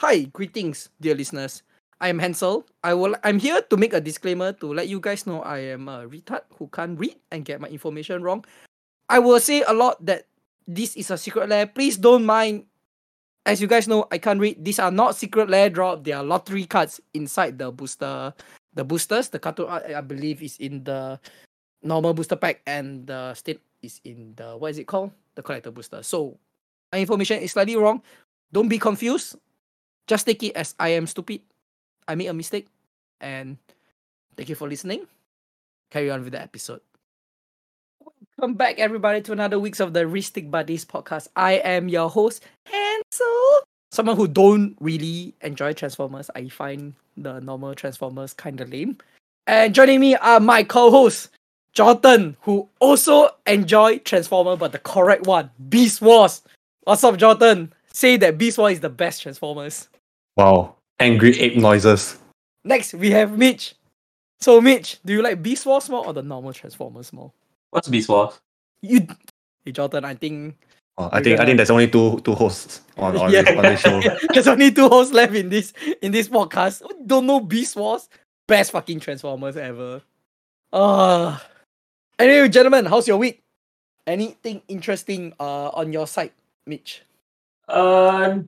Hi, greetings, dear listeners. I am Hansel. I will. I'm here to make a disclaimer to let you guys know I am a retard who can't read and get my information wrong. I will say a lot that this is a secret lair. Please don't mind. As you guys know, I can't read. These are not secret lair drop. They are lottery cards inside the booster. The boosters, the cartoon art, I believe, is in the normal booster pack, and the state is in the what is it called? The collector booster. So, my information is slightly wrong. Don't be confused. Just take it as I am stupid. I made a mistake. And thank you for listening. Carry on with the episode. Welcome back, everybody, to another weeks of the Ristic Buddies podcast. I am your host, Hansel. Someone who don't really enjoy Transformers. I find the normal Transformers kind of lame. And joining me are my co-hosts, Jordan, who also enjoy Transformer, but the correct one, Beast Wars. What's up, Jordan? Say that Beast Wars is the best Transformers. Wow. Angry ape noises. Next, we have Mitch. So, Mitch, do you like Beast Wars more or the normal Transformers more? What's Beast Wars? You, hey, Jordan, I think Oh, I think I gonna- think there's only two two hosts on, on, Yeah. on this show. there's only two hosts left in this in this podcast. Don't know Beast Wars, best fucking Transformers ever. Uh anyway, gentlemen, how's your week? Anything interesting uh on your side, Mitch? Uh,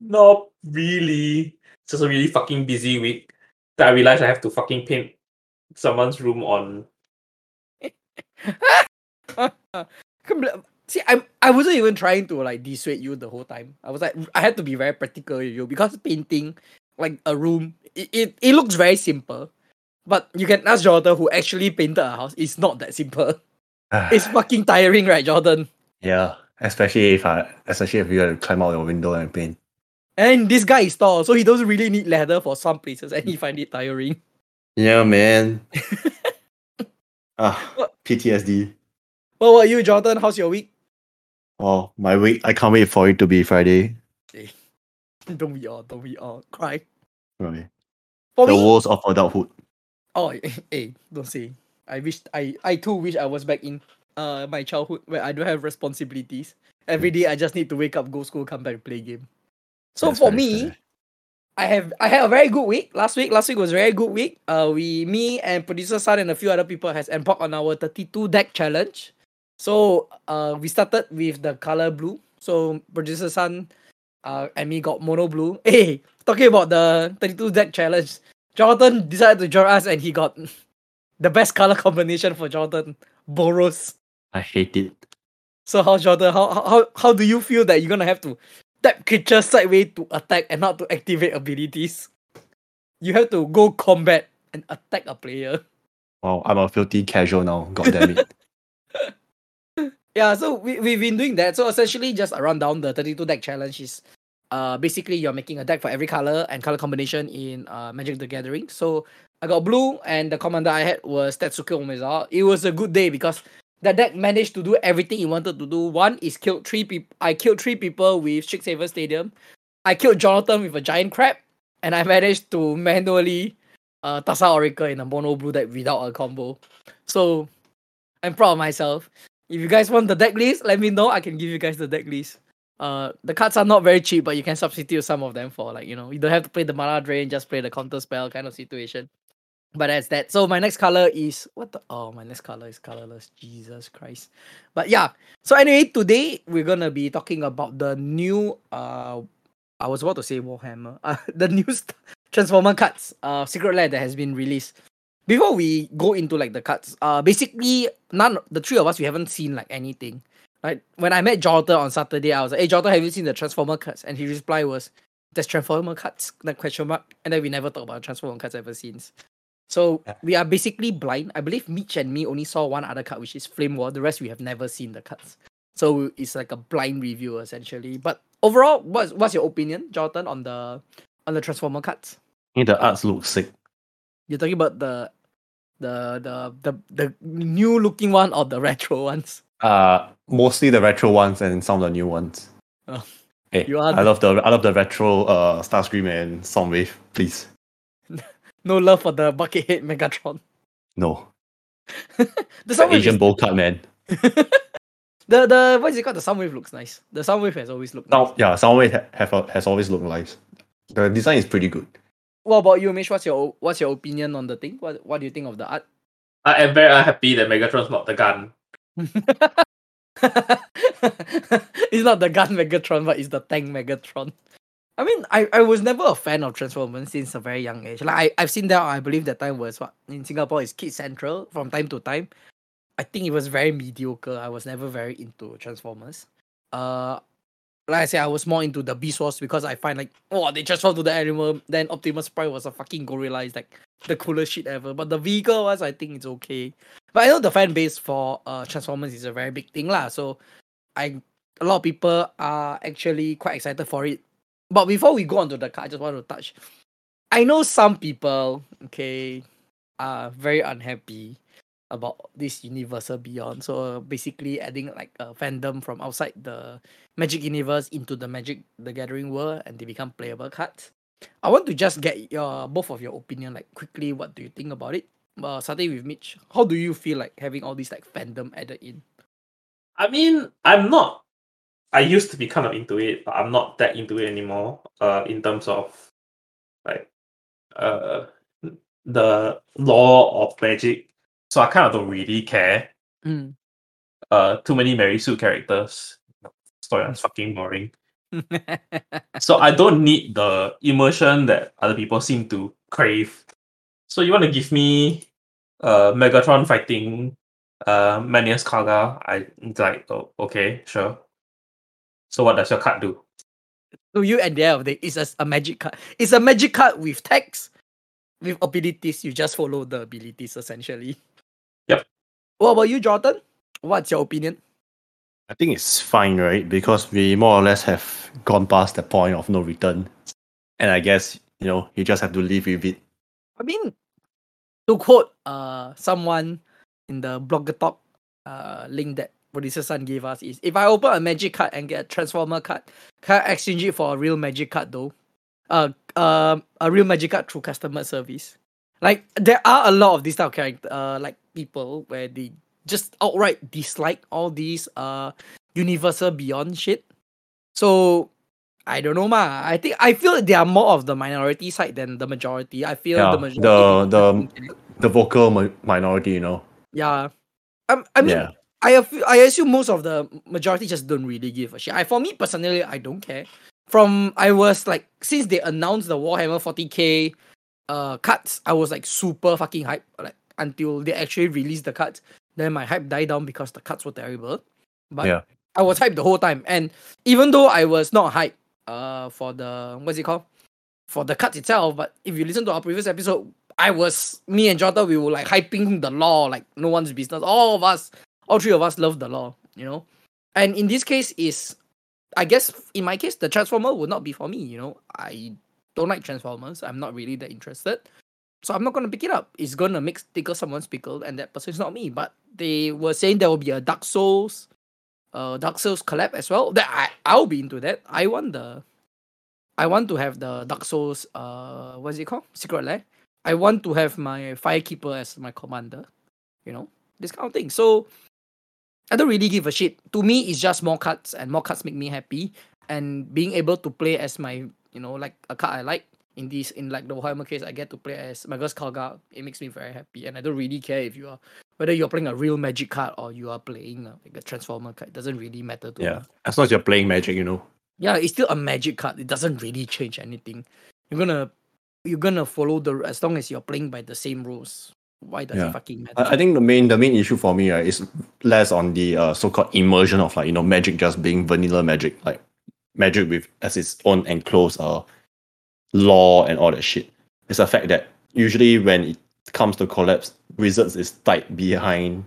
not really. It's just a really fucking busy week. That I realized I have to fucking paint someone's room on. Come See, I'm I wasn't even trying to like dissuade you the whole time. I was like, I had to be very practical with you because painting like a room, it, it, it looks very simple. But you can ask Jordan who actually painted a house. It's not that simple. It's fucking tiring, right, Jordan? yeah, especially if I especially if you have to climb out your window and paint. And this guy is tall, so he doesn't really need ladder for some places, and he find it tiring. Yeah, man. ah, What? PTSD. What about you, Jonathan? How's your week? Oh, my week. I can't wait for it to be Friday. Don't we all? Don't we all cry? Right. For the me, woes of adulthood. Oh, hey, don't say. I wish I I too wish I was back in uh my childhood where I don't have responsibilities. Every day I just need to wake up, go school, come back, play game. So That's for me, fair. I have I had a very good week last week. Last week was a very good week. Uh, we me and producer Sun and a few other people has embarked on our 32 deck challenge. So uh, we started with the color blue. So producer Sun, uh, and me got mono blue. Hey, talking about the 32 deck challenge, Jonathan decided to join us and he got the best color combination for Jonathan, Boros. I hate it. So how Jordan, how how how- how do you feel that you're gonna have to tap creatures sideways to attack and not to activate abilities? You have to go combat and attack a player. Wow, I'm a filthy casual now. God damn it. Yeah, so we, we've been doing that. So essentially just around down the 32 deck challenge is uh basically you're making a deck for every color and color combination in uh Magic the Gathering. So I got blue and the commander I had was Tetsuko Umezawa. It was a good day because the deck managed to do everything it wanted to do. One is killed three people I killed three people with Strixhaven Stadium. I killed Jonathan with a giant crab, and I managed to manually uh Thassa Oracle in a mono blue deck without a combo. So I'm proud of myself. If you guys want the deck list, let me know. I can give you guys the deck list. Uh, the cards are not very cheap, but you can substitute some of them for like you know you don't have to play the mana drain, just play the counter spell kind of situation. But that's that. So my next color is what the oh my next color is colorless. Jesus Christ. But yeah. So anyway, today we're gonna be talking about the new uh I was about to say Warhammer. Uh, the new Transformer cards, uh Secret Lair that has been released before we go into like the cards, uh, basically none the three of us we haven't seen like anything. Like when I met Jonathan on Saturday, I was like, "Hey, Jonathan, have you seen the Transformer cards?" And his reply was, "There's Transformer cards?" Like question mark. And then we never talk about Transformer cards ever since. So Yeah. we are basically blind. I believe Mitch and me only saw one other card, which is Flame War. The rest we have never seen the cards. So it's like a blind review essentially. But overall, what's what's your opinion, Jonathan, on the on the Transformer cards? I think the arts look sick. You're talking about the the the the, the new looking one or the retro ones? Uh mostly the retro ones and some of the new ones. Oh. Hey, You are I love the I love the retro uh Starscream and Soundwave, please. No love for the bucket head Megatron. No. The The Soundwave Asian is, bowl cut man. the the what is it called? The Soundwave looks nice. The Soundwave has always looked nice. Now yeah, Soundwave ha- have a- has always looked nice. The design is pretty good. What about you, Mish? What's your what's your opinion on the thing? What what do you think of the art? I am very unhappy that Megatron's not the gun. it's not the gun Megatron, but it's the tank Megatron. I mean, I, I was never a fan of Transformers since a very young age. Like I, I've seen that I believe that time was what in Singapore is Kid Central from time to time. I think it was very mediocre. I was never very into Transformers. Uh like I said, I was more into the Beast Wars because I find like, oh, they transform to the animal. Then Optimus Prime was a fucking gorilla. It's like the coolest shit ever. But the vehicle ones, I think it's okay. But I know the fan base for uh Transformers is a very big thing lah. So I a lot of people are actually quite excited for it. But before we go on to the card, I just want to touch. I know some people, okay, are very unhappy about this Universal Beyond. So basically adding like a fandom from outside the Magic Universe into the Magic the Gathering world and they become playable cards. I want to just get your both of your opinion, like quickly, what do you think about it? Uh, starting with Mitch, how do you feel like having all these like fandom added in? I mean, I'm not. I used to be kind of into it, but I'm not that into it anymore. Uh, in terms of like, uh, the lore of magic. So I kind of don't really care. Mm. Uh, too many Mary Sue characters. Storyline's fucking boring. So I don't need the immersion that other people seem to crave. So you want to give me uh Megatron fighting uh Marneus Calgar? I like oh, okay, sure. So what does your card do? to you at the end of the day, it's a, a magic card. It's a magic card with text, with abilities. You just follow the abilities essentially. Yep. What about you, Jordan? What's your opinion? I think it's fine, right? Because we more or less have gone past the point of no return. And I guess, you know, you just have to live with it. I mean, to quote uh someone in the blogger talk uh link that son gave us is if I open a magic card and get a transformer card, can I exchange it for a real magic card though? Uh, um, a real magic card through customer service. Like there are a lot of these type of character, uh, like people where they just outright dislike all these uh universal beyond shit. So I don't know, ma. I think I feel they are more of the minority side than the majority. I feel Yeah, the majority. the- the- just into it. The vocal mi- minority, you know. yeah. Um, I mean, yeah. I I assume most of the majority just don't really give a shit. I for me personally, I don't care. From I was like since they announced the Warhammer 40k uh cuts, I was like super fucking hype. Like until they actually released the cuts, then my hype died down because the cuts were terrible. But Yeah. I was hyped the whole time, and even though I was not hyped uh for the what's it called for the cards itself, but if you listen to our previous episode, I was me and Jota, we were like hyping the lore like no one's business. All of us, all three of us love the lore, you know. And in this case, is I guess in my case, the transformer would not be for me. You know, I don't like transformers. I'm not really that interested, so I'm not gonna pick it up. It's gonna make tickle someone's pickle, and that person is not me. But they were saying there will be a Dark Souls, uh, Dark Souls collab as well. That I I'll be into that. I want the, I want to have the Dark Souls. Uh, what's it called? Secret Lair. I want to have my Firekeeper as my commander. You know, this kind of thing. So I don't really give a shit. To me, it's just more cards, and more cards make me happy. And being able to play as my, you know, like a card I like in this, in like the Warhammer case, I get to play as Marneus Calgar. It makes me very happy, and I don't really care if you are whether you're playing a real Magic card or you are playing a, like a Transformer card. It doesn't really matter to Yeah. me. As long as you're playing magic, you know. Yeah, it's still a Magic card. It doesn't really change anything. You're gonna you're gonna follow the as long as you're playing by the same rules. Why does Yeah. it fucking matter? I, think the main the main issue for me right, is less on the uh, so-called immersion of like you know magic just being vanilla magic, like magic with as its own enclosed uh lore and all that shit. It's the fact that usually when it comes to collapse, Wizards is tied behind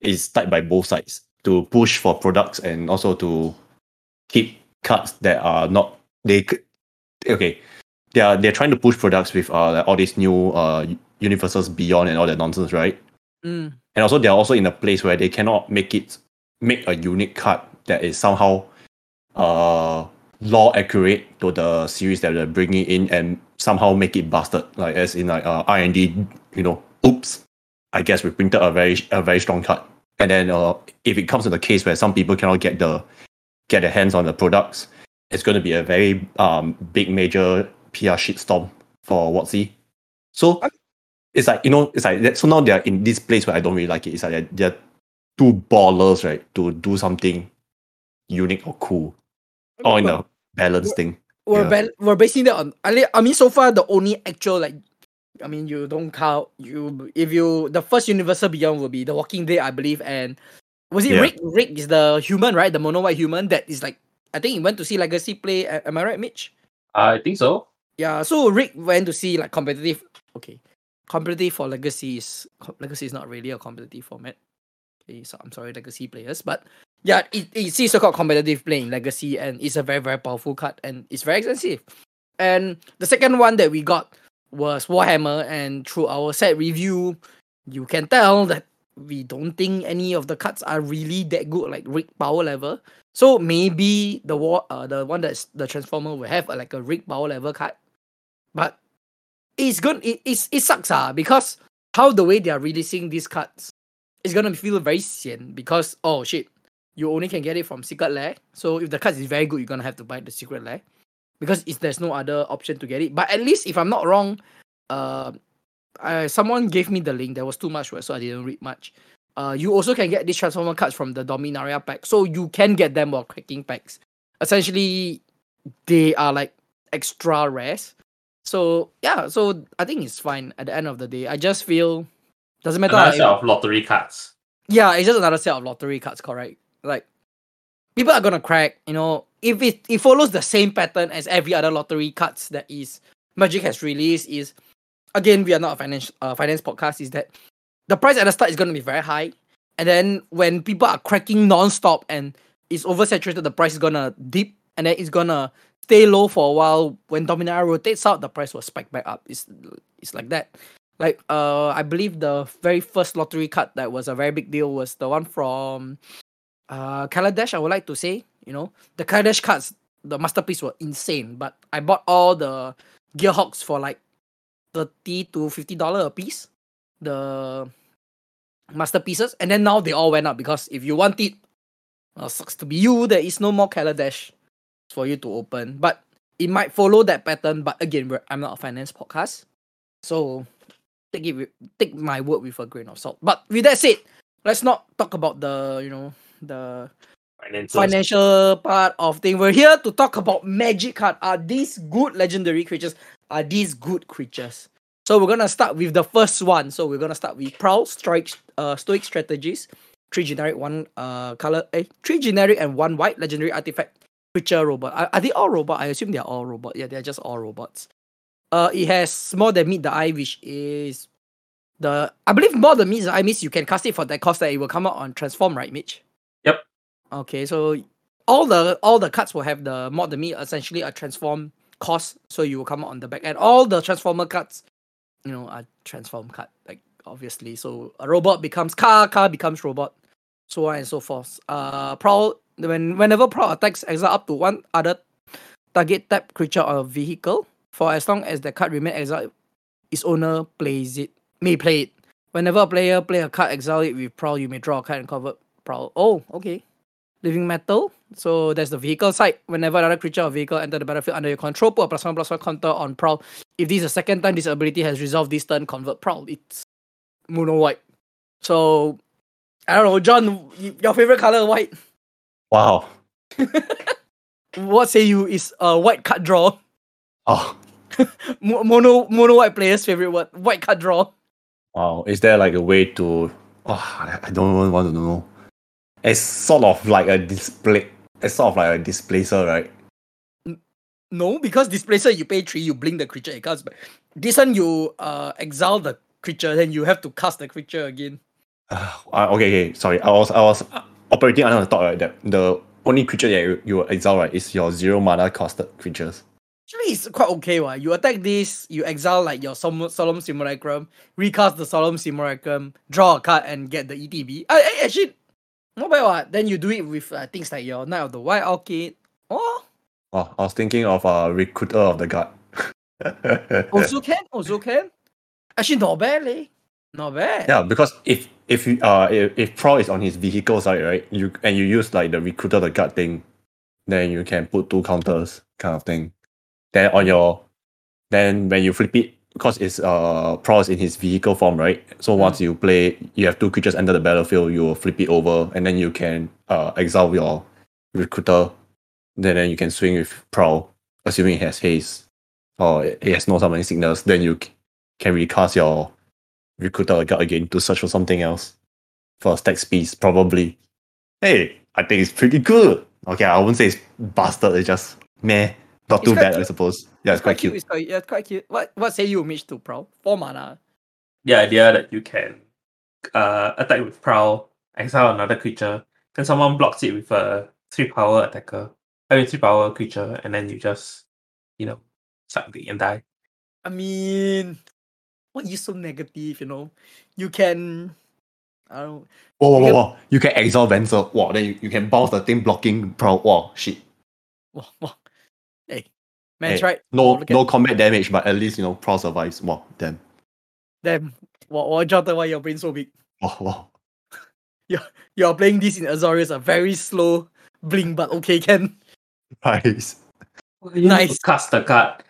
is tied by both sides to push for products and also to keep cards that are not they could okay they are they're trying to push products with uh like all these new uh universes beyond and all that nonsense right? Mm, and also they're also in a place where they cannot make it make a unique card that is somehow uh lore accurate to the series that they're bringing in and somehow make it busted like as in like uh R&D you know oops I guess we printed a very a very strong card and then uh if it comes to the case where some people cannot get the get their hands on the products it's going to be a very um big major PR shitstorm for WotC. So I- it's like you know, it's like that- so now they're in this place where I don't really like it. It's like they're, they're two ballers, right, to do something unique or cool, or in a balance thing. we're Yeah. ba- we're basing that on. I, I mean, so far the only actual like, I mean, you don't count you if you the first Universal Beyond will be The Walking Dead, I believe, and was it Yeah. Rick? Rick is the human, right? The mono white human that is like I think he went to see Legacy play. Am I right, Mitch? I think so. Yeah. So Rick went to see like competitive. Okay, competitive for Legacy is Legacy is not really a competitive format. Okay, so I'm sorry, Legacy players, but yeah, it, it's still so-called competitive playing Legacy, and it's a very very powerful card, and it's very expensive. And the second one that we got was Warhammer, and through our set review, you can tell that we don't think any of the cards are really that good, like Rick power level. So maybe the war, uh, the one that's the transformer will have uh, like a Rick power level card, but it's good. It it's, it sucks ah because how the way they are releasing these cards, it's gonna feel very sian because oh shit, you only can get it from secret lair. So if the card is very good, you're gonna have to buy the secret lair because it's, there's no other option to get it. But at least if I'm not wrong, uh, uh, someone gave me the link. There was too much, work, so I didn't read much. Uh, you also can get these transformer cards from the Dominaria pack, so you can get them while cracking packs. Essentially, they are like extra rares. So yeah, so I think it's fine at the end of the day. I just feel doesn't matter. Another set of lottery cards. yeah, it's just another set of lottery cards, correct? Like people are gonna crack, you know, if it, it follows the same pattern as every other lottery cards that is Magic has released is again we are not a finance uh, finance podcast, is that the price at the start is gonna be very high. And then when people are cracking non-stop and it's oversaturated, the price is gonna dip and then it's gonna stay low for a while. When Dominaria rotates out, the price will spike back up. It's it's like that. Like uh I believe the very first lottery card that was a very big deal was the one from uh Kaladesh, I would like to say. You know, the Kaladesh cards, the masterpiece were insane. But I bought all the Gearhulks for like thirty to fifty dollar a piece. The masterpieces, and then now they all went up because if you want it, uh, sucks to be you. There is no more Kaladesh for you to open, but it might follow that pattern. But again, we're, I'm not a finance podcast, so take it with, take my word with a grain of salt. But with that said, let's not talk about the you know the Finances. financial part of thing. We're here to talk about magic card. Are these good legendary creatures? Are these good creatures? So we're gonna start with the first one. So we're gonna start with Prowl Strike uh Stoic Strategist. Three generic, one uh color eh, three generic and one white legendary artifact creature robot. Are, are they all robot? I assume they're all robot. Yeah, they're just all robots. Uh it has more than meet the eye, which is the I believe more than meets the eye means you can cast it for that cost that it will come out on transform, right, Mitch? Yep. Okay, so all the all the cards will have the more than me essentially a transform cost, so you will come out on the back end. All the transformer cards, you know, are transform card, like obviously. So a robot becomes car, car becomes robot, so on and so forth. Uh prowl when whenever prowl attacks exile up to one other target type creature or vehicle for as long as the card remains exiled, its owner plays it may play it. Whenever a player play a card exile it with prowl, you may draw a card and convert prowl. Oh, okay. Living metal. So that's the vehicle side. Whenever another creature or vehicle enter the battlefield under your control, put a plus one plus one counter on prowl. If this is the second time this ability has resolved this turn, convert prowl. It's mono white. So I don't know, John. Your favorite color white. Wow. What say you is a white card draw? Oh, Mono mono white player's favorite word. White card draw. wow. Is there like a way to? Oh, I don't even want to know. It's sort of like a display. It's sort of like a displacer, right? No, because displacer you pay three, you blink the creature, it comes back. This one you uh exile the creature, then you have to cast the creature again. Uh, okay, okay. Sorry, I was I was operating under the thought right that the only creature that you, you exile right is your zero mana costed creatures. Actually, it's quite okay. What you attack this, you exile like your Sol- solemn simulacrum, recast the solemn simulacrum, draw a card, and get the ETB. Uh, eh, actually, not bad. What then you do it with uh, things like your Knight of the White Orchid. Oh, Oh, I was thinking of a recruiter of the guard. also can, also can. Actually, not bad, leh. Not bad. yeah, because if if you uh if, if Pro is on his vehicle side, right, you and you use like the recruiter the guard thing, then you can put two counters kind of thing. Then on your then when you flip it, because it's uh Prowl is in his vehicle form, right? So once you play, you have two creatures enter the battlefield, you will flip it over, and then you can uh exile your recruiter. Then, then you can swing with Prowl, assuming it has haste or it has no summoning sickness. Then you c- can recast your recruiter guard again to search for something else for a stack piece, probably. Hey, I think it's pretty good. Okay, I wouldn't say it's bastard. It's just meh, not It's too quite bad, I suppose. Yeah, it's quite cute. It's quite, yeah, it's quite cute. What what say you, Mitch, to Prowl? Four mana. The idea that you can uh, attack with Prowl, exile another creature, then someone blocks it with a three power attacker, I mean three power creature, and then you just, you know, suck the and die. I mean, what you so negative, you know? You can I don't Whoa, whoa, whoa, Yep. whoa. You can exile Venser. Wow, then you, you can bounce the thing blocking Pro. Wow, shit. Whoa, whoa. Hey, man's Hey, right. No Oh, look at no combat damage, but at least you know Pro survives. Wow, damn. them. Wow, wow, Jonathan, why your brain so big? Wow, wow. You're playing this in Azorius, a very slow blink, but okay, can. Nice. You Nice. nice. cast the card.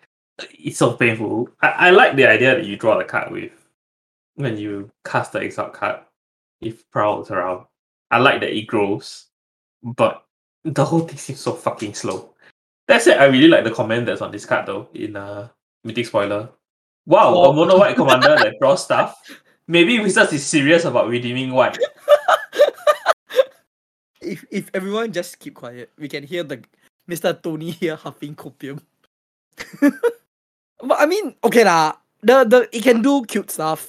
It's so painful. I, I like the idea that you draw the card with when you cast the exalt card. If Prowl is around, I like that it grows, but the whole thing seems so fucking slow. That said, I really like the comment that's on this card though in uh Mythic Spoiler. Wow, Oh. a mono white commander that draws stuff. Maybe Wizards is serious about redeeming white. If if everyone just keep quiet, we can hear the Mr. Tony here huffing copium. but I mean, okay lah. The the it can do cute stuff.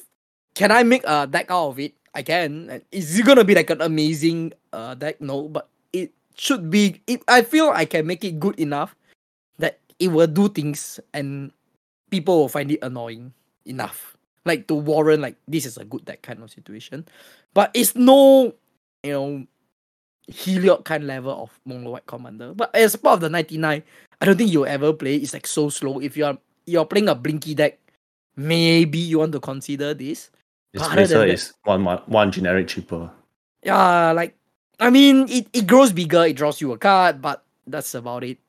Can I make a deck out of it? I can. And Is it gonna be like an amazing uh deck? No, but it should be. It I feel I can make it good enough that it will do things and people will find it annoying enough. Like to warrant like this is a good deck kind of situation. But it's no, you know, Heliod kind level of Mono White Commander. But as part of the 99, I don't think you'll ever play. It's like so slow. If you're you're playing a Blinky deck, maybe you want to consider this. This Other than Tracer that- is one, one one generic cheaper. Yeah, like I mean, it, it grows bigger, it draws you a card, but that's about it.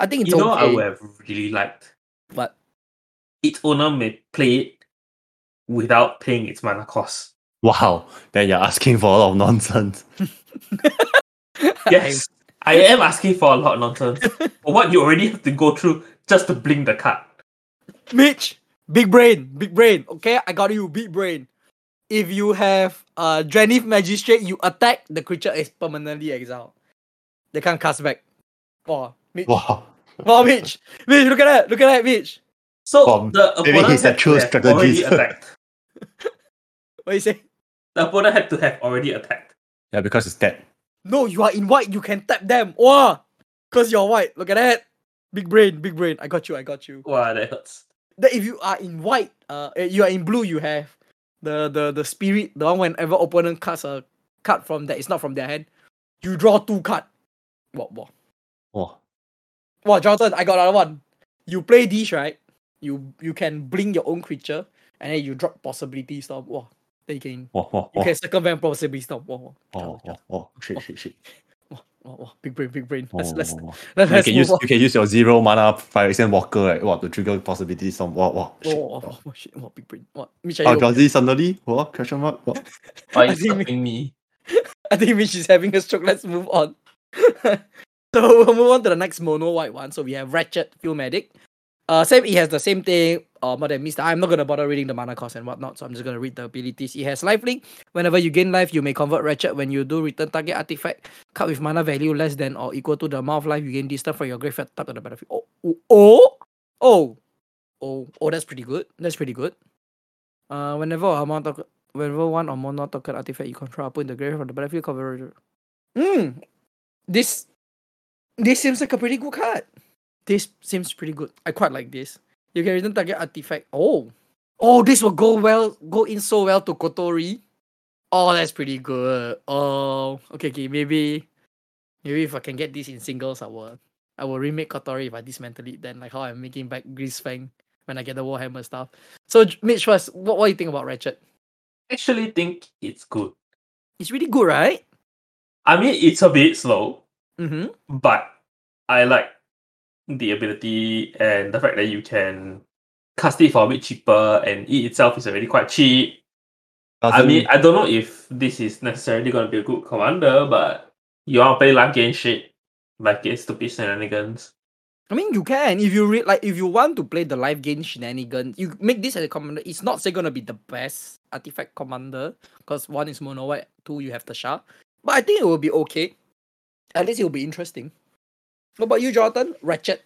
I think it's you know, I would have really liked But its owner may play it without paying its mana cost. Wow, then you're asking for a lot of nonsense. Yes, I am asking for a lot of nonsense. but what you already have to go through just to blink the card. Mitch, big brain, big brain. Okay, I got you, big brain. If you have uh Drannith Magistrate, you attack, the creature is permanently exiled. They can't cast back. Wow, Mitch. Wow. Wow, Mitch. Mitch, look at that. Look at that, Mitch. So Well, the maybe opponent he's had a true to have already strategist. attacked. What you say? The opponent had to have already attacked. Yeah, because it's dead. No, you are in white. You can tap them. Wow. Because you're white. Look at that. Big brain, big brain. I got you. I got you. Wow, that hurts. That if you are in white, uh, eh, you are in blue. You have the the the spirit. The one whenever opponent casts a card from that, it's not from their hand. You draw two card. What what? Wow. Wow, Jonathan, I got another one. You play this, right? You you can blink your own creature, and then you drop possibility storm. Wow, then you can Wow, wow, you can circumvent possibility storm. Wow, wow, wow, wow, wow. Shit, shit, shit. Wow, wow, wow. Big brain, big brain. Let's wow, let's wow, wow. let's, You let's can use on. you can use your zero mana Phyrexian Walker right? Wow, to trigger possibilities some wow wow. Oh, Shit. oh, oh, oh, shit. What big brain? What? Mitch, are Oh, you okay? Suddenly? What? Question mark? What? Why I are you think me? I think Mitch is having a stroke. Let's move on. so we'll move on to the next mono white one. So we have Ratchet Field Medic. Uh, same. It has the same thing. Uh, more than Mister. I'm not gonna bother reading the mana cost and whatnot. So I'm just gonna read the abilities. It has lifelink. Whenever you gain life, you may convert Ratchet. When you do, return target artifact cut with mana value less than or equal to the amount of life you gain this turn from your graveyard tap to the battlefield. Oh, oh, oh, oh, oh. That's pretty good. That's pretty good. Uh, whenever amount of whenever one or more non-token artifact you control put in the graveyard from the battlefield cover. Hmm. This this seems like a pretty good card. This seems pretty good. I quite like this. You can return target artifact. Oh. Oh, this will go well, go in so well to Kotori. Oh, that's pretty good. Oh, okay, okay. Maybe, maybe if I can get this in singles, I will, I will remake Kotori if I dismantle it. Then, like how I'm making back Greasefang when I get the Warhammer stuff. So, J- Mitch, first, what, what do you think about Ratchet? Actually, think it's good. It's really good, right? I mean, it's a bit slow, Mm-hmm. but I like the ability and the fact that you can cast it for a bit cheaper, and it itself is already quite cheap. I Doesn't- mean, I don't know if this is necessarily going to be a good commander, but you want to play live game shit, like it's stupid shenanigans. I mean, you can if you re- like if you want to play the live game shenanigans, you make this as a commander. It's not say gonna be the best artifact commander because one is mono white, two you have the Shah. But I think it will be okay. At least it will be interesting. What about you, Jonathan? Ratchet.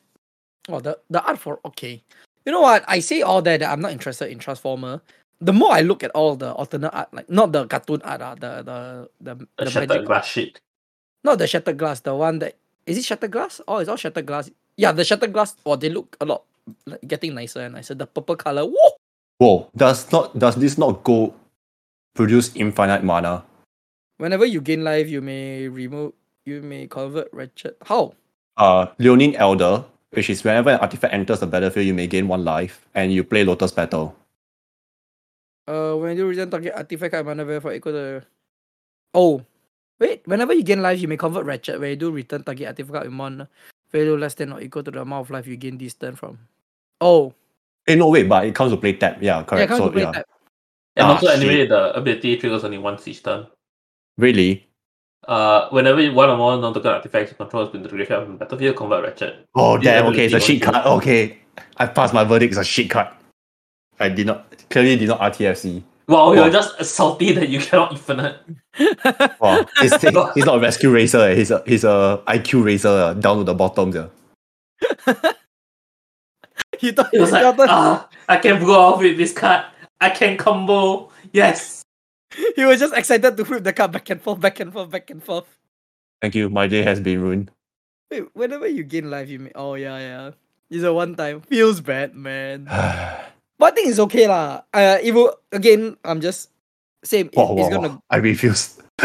Oh, the the art for okay. You know what? I say all that, that I'm not interested in Transformer. The more I look at all the alternate art, like not the cartoon art, uh, the the the The, the shattered magic glass shit. not the shattered glass, the one that is it shattered glass? Oh, it's all shattered glass. Yeah, the shattered glass. Oh, they look a lot like, getting nicer and nicer. The purple color. Whoa! Whoa, does not does this not go produce infinite mana? Whenever you gain life, you may remove. You may convert Ratchet. How? Uh Leonin Elder, which is whenever an artifact enters the battlefield, you may gain one life, and you play Lotus Petal. Uh, when you return target artifact card mana value for equal to. Oh, wait. Whenever you gain life, you may convert Ratchet. When you do return target artifact card with one value less than or equal to the amount of life you gain this turn from. Oh, Eh, no, wait, but it comes to play tap. Yeah, yeah, correct. come so to play yeah, that. And Ah, also, shit. anyway, the ability triggers only once each turn. really. Uh, whenever you- one or more non-token artifacts you control has been to the graveyard from the battlefield, convert ratchet. Oh This damn. Okay, it's a ability shit was card. Okay, I passed my verdict. It's a shit cut. I did not clearly did not RTFC. Wow, Wow. you're just salty that you cannot infinite. Wow, he's, he's not a rescue racer. eh. He's a he's a IQ racer uh, down to the bottom. Yeah. he thought It was like, Jonathan, ah, I can go off with this card. I can combo. Yes. he was just excited to flip the card back and forth, back and forth, back and forth. Thank you. My day has been ruined. Wait, whenever you gain life, you may. Oh yeah, yeah. It's a one time. Feels bad, man. But I think it's okay lah. Uh, it will again. I'm just same. it- it's wow, gonna. wow. I refuse.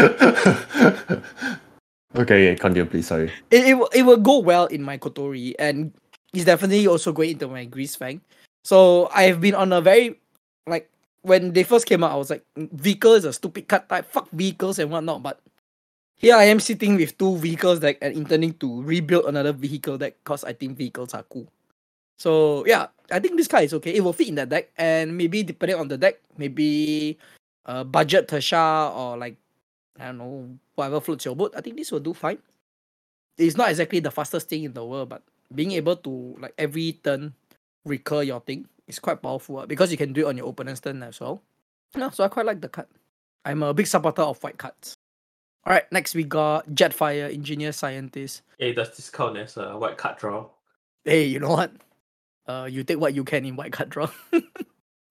okay, yeah, continue, please. Sorry. It, it, will, it will go well in my Kotori, and it's definitely also going into my Grease Fang. So I've been on a very like when they first came out, I was like, vehicle is a stupid card type. Fuck vehicles and whatnot. But here I am sitting with two vehicles deck and intending to rebuild another vehicle deck because I think vehicles are cool. So yeah, I think this card is okay. It will fit in that deck, and maybe depending on the deck, maybe uh budget Tasha or like I don't know whatever floats your boat. I think this will do fine. It's not exactly the fastest thing in the world, but being able to like every turn recur your thing is quite powerful ah, because you can do it on your opponent's turn as well. No, so I quite like the card. I'm a big supporter of white cards. All right, next we got Jetfire, engineer scientist. Hey, does this count as a white card draw? Hey, you know what? Uh, you take what you can in white card draw.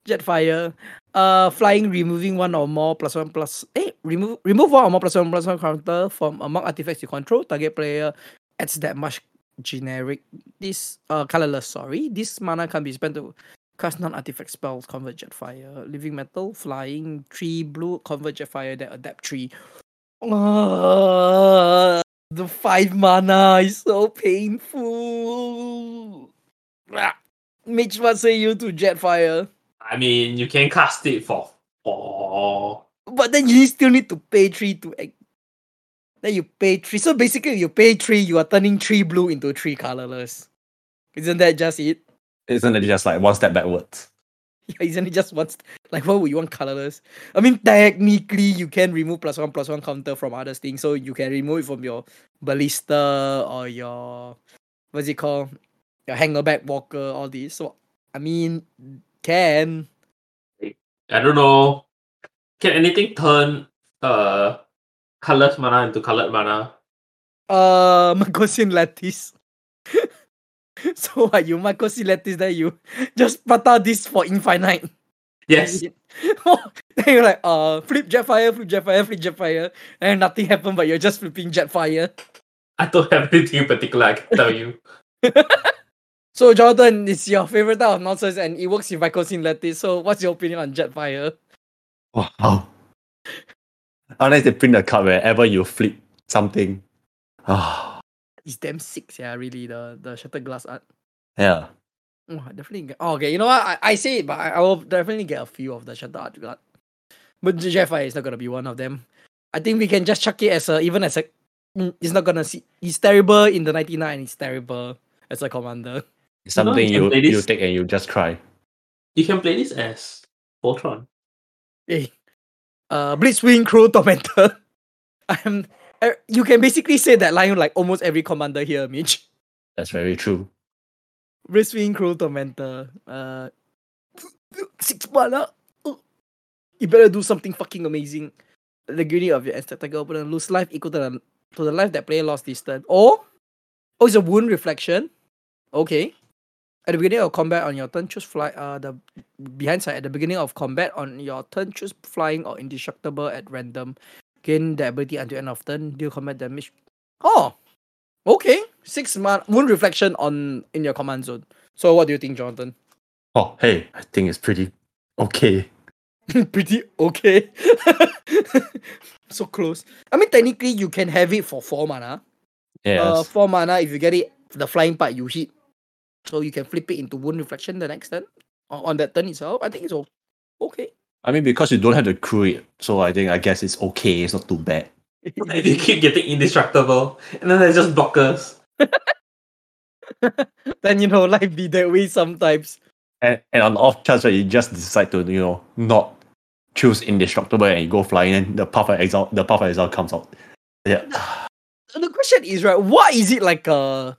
Jetfire, uh, flying, removing one or more plus one plus. Hey, remove remove one or more plus one plus one counter from among artifacts you control. Target player adds that much generic. This uh colorless. Sorry, this mana can be spent to cast non-artifact spells. Convert Jetfire, living metal, flying, tree blue. Convert Jetfire. That adapt tree. Uh, the five mana is so painful. Mitch, what say you to Jetfire? I mean, you can cast it for four. But then you still need to pay three to act. Then you pay three. So basically, you pay three, you are turning three blue into three colorless. Isn't that just it? Isn't it just like one step backwards? Yeah, isn't it just once? Like, what would you want colorless? I mean, technically, you can remove plus one plus one counter from other things. So you can remove it from your ballista or your what's it called? Your hangarback walker, all these. So I mean, can I don't know. Can anything turn uh colorless mana into colored mana? uh Mycosynth lattice. so what you Mycosynth lattice then you just pata this for infinite. Yes. then you're like, uh, flip Jetfire, flip Jetfire, flip Jetfire, and nothing happened, but you're just flipping Jetfire. I don't have anything in particular I can tell you. So Jordan, it's your favorite type of nonsense, and it works with Mycosynth Lattice. So what's your opinion on Jetfire? Wow. Unless they print a card wherever you flip something. Ah, It's damn sick, yeah, really, the, the Shattered Glass art. yeah. Oh, I definitely get. Oh, okay, you know what? I, I say it, but I, I will definitely get a few of the Shattered art. art. But Jetfire is not gonna be one of them. I think we can just chuck it as a even as a. mm, It's not gonna see. He's terrible in the ninety nine. He's terrible as a commander. It's You know, something you you, you take and you just cry. You can play this as Voltron. Hey, uh, Blitzwing Cruel Tormentor. I'm. Uh, you can basically say that line like almost every commander here, Mitch. That's very true. Blitzwing Cruel Tormentor. Uh, six mana. Uh, You better do something fucking amazing. The beginning of your aesthetic opponent lose life equal to the, to the life that player lost this turn. Or, oh, it's a wound reflection. Okay. At the beginning of combat on your turn, choose fly. Uh, the behind side at the beginning of combat on your turn, choose flying or indestructible at random. Gain the ability until end of turn. Deal combat damage. Oh, okay. Six mana wound reflection on in your command zone. So what do you think, Jonathan? Oh, hey, I think it's pretty okay. Pretty okay. so close. I mean, technically, you can have it for four mana. Yes. Uh, four mana. If you get it, the flying part you hit, so you can flip it into wound reflection the next turn. On that turn itself, I think it's okay. I mean, because you don't have to crew it, so I think I guess it's okay. It's not too bad. If you keep getting indestructible, and then there's just blockers. then you know life be that way sometimes. And, and on off chance, right, you just decide to you know not choose indestructible and you go flying, and the path of exile, the path of exile comes out. Yeah. The question is right, why is it like a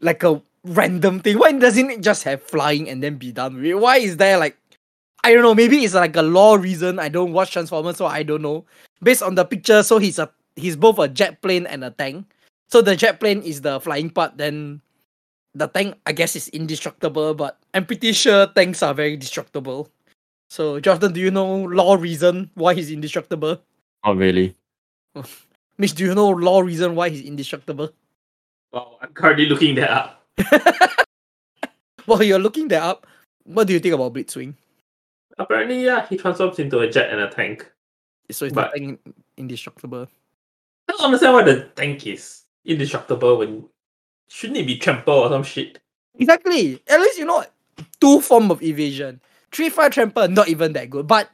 like a random thing? Why doesn't it just have flying and then be done with it? Why is there like I don't know, maybe it's like a lore reason. I don't watch Transformers, so I don't know. Based on the picture, so he's a he's both a jet plane and a tank. So the jet plane is the flying part, then the tank I guess is indestructible, but I'm pretty sure tanks are very destructible. So Jonathan, do you know lore reason why he's indestructible? Not really. Mitch, do you know lore reason why he's indestructible? Wow, I'm currently looking that up. While you're looking that up, what do you think about Blitzwing? Apparently, yeah, he transforms into a jet and a tank. So it's But- indestructible. I don't understand why the tank is indestructible when shouldn't it be trample or some shit? Exactly. At least you know two form of evasion. Three five trample not even that good, but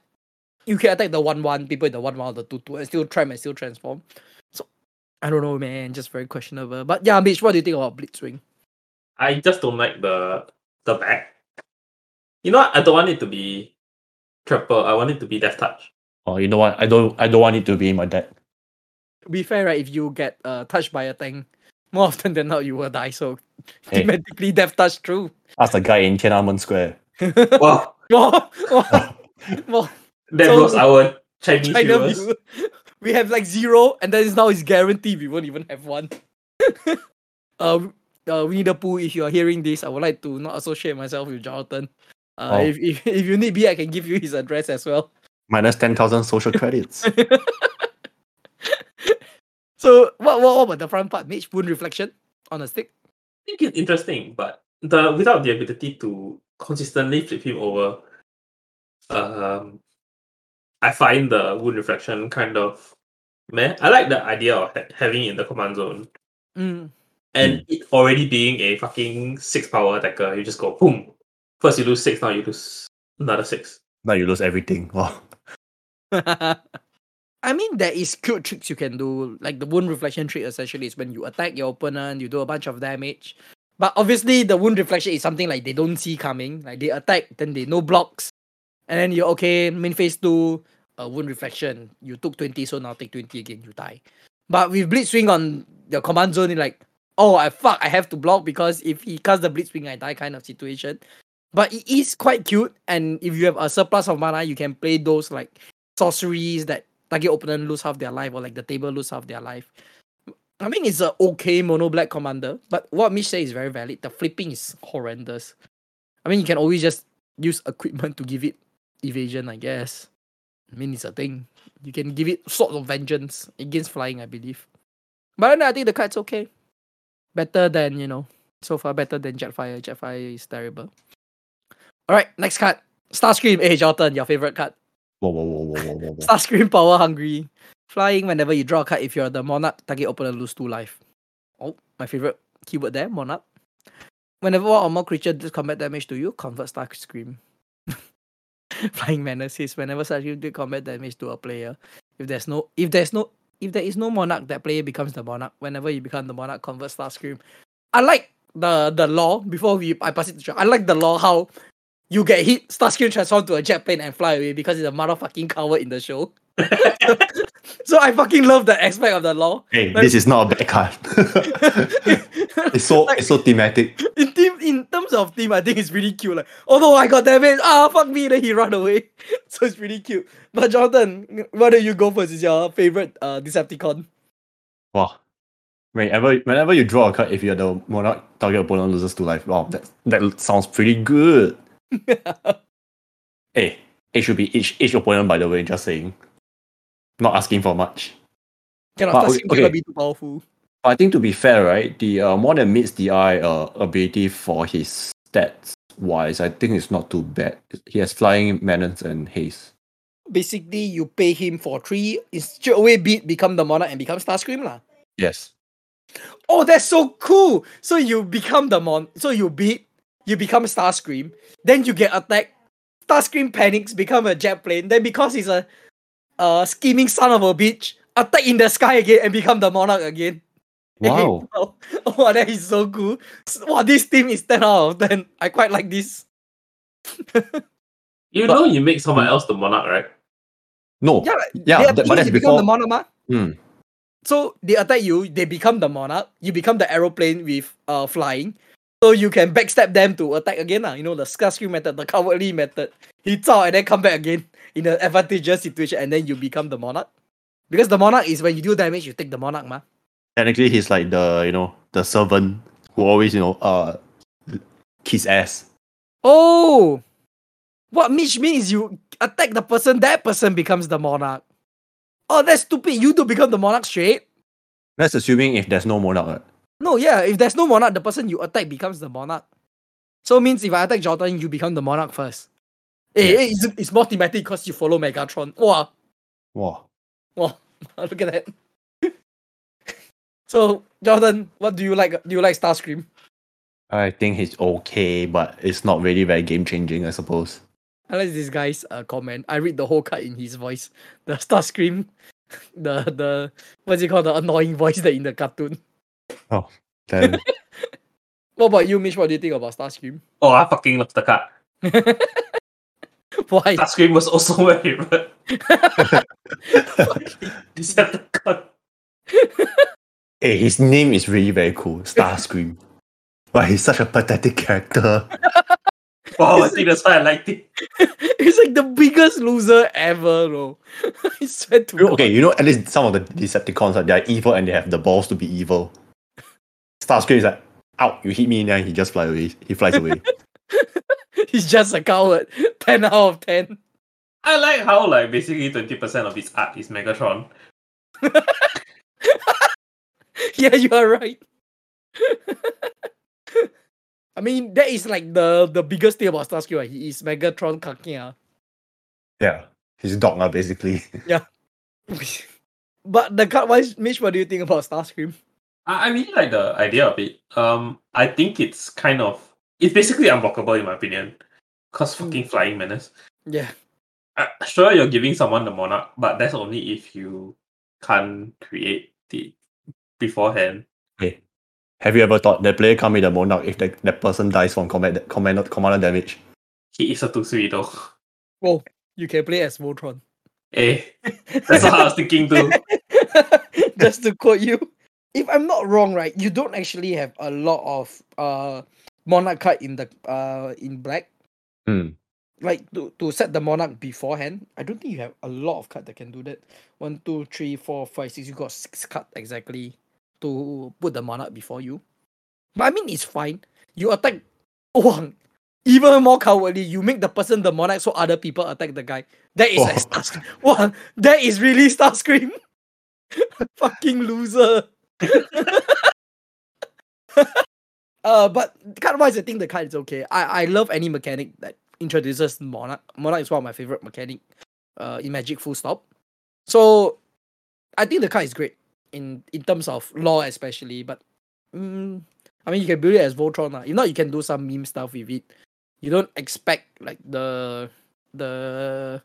you can attack the one one people in the one one or the two two and still tram and still transform. So I don't know, man. Just very questionable. But yeah, Mitch, what do you think about Blitzwing? I just don't like the the back. You know what? I don't want it to be trample. I want it to be death touch. Oh, you know what? I don't. I don't want it to be in my deck. To be fair, right? If you get uh, touched by a tank, more often than not you will die. So Hey. thematically, death touch true. Ask the guy in Tiananmen Square. Wow, more, more, more that So- was our Chinese China viewers. view. We have like zero, and that is now it's guaranteed we won't even have one. uh, uh, Winnie the Pooh, if you are hearing this, I would like to not associate myself with Jonathan. Uh, Oh. if, if if you need be, I can give you his address as well. Minus ten thousand social credits. So what, what what about the front part? Mage wound reflection on a stick. I think it's interesting, but the without the ability to consistently flip him over, um, I find the wound reflection kind of meh. I like the idea of ha- having it in the command zone Mm. and it already being a fucking six power attacker. You just go boom. First you lose six, now you lose another six. now you lose everything. Wow. I mean, there is cute tricks you can do. Like the wound reflection trick, essentially, is when you attack your opponent, you do a bunch of damage. But obviously, the wound reflection is something like they don't see coming. Like they attack, then they no blocks, and then you're okay. Main phase two, uh, wound reflection. You took twenty, so now take twenty again. You die. But with Blitzwing on the command zone, it's like, oh, I fuck, I have to block because if he casts the Blitzwing, I die kind of situation. But it is quite cute, and if you have a surplus of mana, you can play those like sorceries that target opponent lose half their life or like the table lose half their life. I mean, it's a okay mono black commander, but what Mitch says is very valid. The flipping is horrendous. I mean, you can always just use equipment to give it evasion, I guess. I mean, it's a thing. You can give it sort of vengeance against flying, I believe. But I think the card's okay. Better than, you know, so far better than Jetfire. Jetfire is terrible. Alright, next card. Starscream. Hey, your turn. Your favorite card. Whoa, whoa, whoa, whoa, whoa, whoa. Starscream power hungry. Flying whenever you draw a card if you're the monarch, target opponent lose two life. Oh, my favorite keyword there, monarch. Whenever one or more creature does combat damage to you, convert Starscream. Flying menaces. Whenever Starscream do combat damage to a player, if there's no if there's no if there is no monarch, that player becomes the monarch. Whenever you become the monarch, convert Starscream. I like the the lore before we I pass it to John. I like the lore how you get hit, Starscream transform to a jet plane and fly away because it's a motherfucking coward in the show. so I fucking love the aspect of the lore. Hey, Like- this is not a bad card. it's so Like- it's so thematic. in in terms of theme, I think it's really cute. Like, oh no, I got damage. Ah, fuck me. Then he run away. So it's really cute. But Jonathan, why don't you go first? Is your favorite uh Decepticon? Wow. Whenever whenever you draw a card, if you're the monarch, target opponent loses two life. Wow, that that sounds pretty good. Hey, it should be each each opponent by the way, just saying. Not asking for much. Cannot But, Starscream okay. be too powerful. I think to be fair, right, the uh, more than meets the eye uh, ability for his stats wise, I think it's not too bad. He has flying, menace, and haste. Basically, you pay him for three, it's straight away beat, become the monarch and become Starscream lah. Yes. Oh, that's so cool! So you become the mon so you beat, you become Starscream, then you get attacked. Starscream panics, become a jet plane, then because he's a uh scheming son of a bitch, attack in the sky again and become the monarch again. Wow. oh, wow, that is so cool. S- Wow, this team is 10 out of 10. I quite like this. You But- know you make someone else the monarch, right? No. Yeah, like, Yeah, they that- but that's you become the monarch. mah. Hmm. So they attack you, they become the monarch, you become the aeroplane with uh flying. So you can backstab them to attack again. lah. You know, the Starscream method, the cowardly method. He out and then come back again in an advantageous situation, and then you become the monarch. Because the monarch is when you do damage, you take the monarch, ma. Technically, he's like the you know the servant who always you know uh kiss ass. Oh! What Mitch means you attack the person, that person becomes the monarch. Oh, that's stupid. You do become the monarch straight. That's assuming if there's no monarch. No, yeah, if there's no monarch, the person you attack becomes the monarch. So means if I attack Jordan, you become the monarch first. Eh, eh, it's, it's more thematic because you follow Megatron. Wow, Wow. wow, look at that. so, Jordan, what do you like? Do you like Starscream? I think he's okay, but it's not really very game changing, I suppose. I like this guy's uh, comment. I read the whole cut in his voice. The Starscream, the the what's it called? The annoying voice that in the cartoon. Oh, then What about you, Mitch? What do you think about Starscream? Oh, I fucking love the card. Why? Starscream was also my favorite. Decepticon. hey, his name is really very cool. Starscream. but he's such a pathetic character. Wow, I think that's why I liked it. He's like the biggest loser ever, bro. I swear to You know, God. okay, you know, at least some of the Decepticons like, they're evil and they have the balls to be evil. Starscream is like, out, you hit me, and then he just flies away. He flies away. He's just a coward. 10 out of 10. I like how like basically twenty percent of his art is Megatron. Yeah, you are right. I mean, that is like the the biggest thing about Starscream. Right? He is Megatron Kakia. yeah. His dog, uh, basically. Yeah. But the cut wise, Mitch, what do you think about Starscream? I, I really like the idea of it. Um, I think it's kind of it's basically unblockable in my opinion, cause fucking flying menace. Yeah. Uh, sure, you're giving someone the monarch, but that's only if you can't create it beforehand. Hey, have you ever thought that player can't be the monarch if the, that person dies from combat, commander, commander damage? He is a two three though. Well, you can play as Voltron. Eh, that's what I was thinking too. Just to quote you, if I'm not wrong, right, you don't actually have a lot of uh monarch card in the uh in black. Hmm. Like to, to set the monarch beforehand. I don't think you have a lot of card that can do that. One, two, three, four, five, six. You got six card exactly to put the monarch before you. But I mean it's fine. You attack Wang. Even more cowardly, you make the person the monarch so other people attack the guy. That is like Oh. Starscream. Wow, that is really Starscream. Fucking loser. uh, but card wise, I think the card is okay. I, I love any mechanic that introduces Monarch. Monarch is one of my favorite mechanic uh, in Magic full stop. So I think the card is great in, in terms of lore especially, but mm, I mean you can build it as Voltron. lah. If not, you can do some meme stuff with it. You don't expect like the the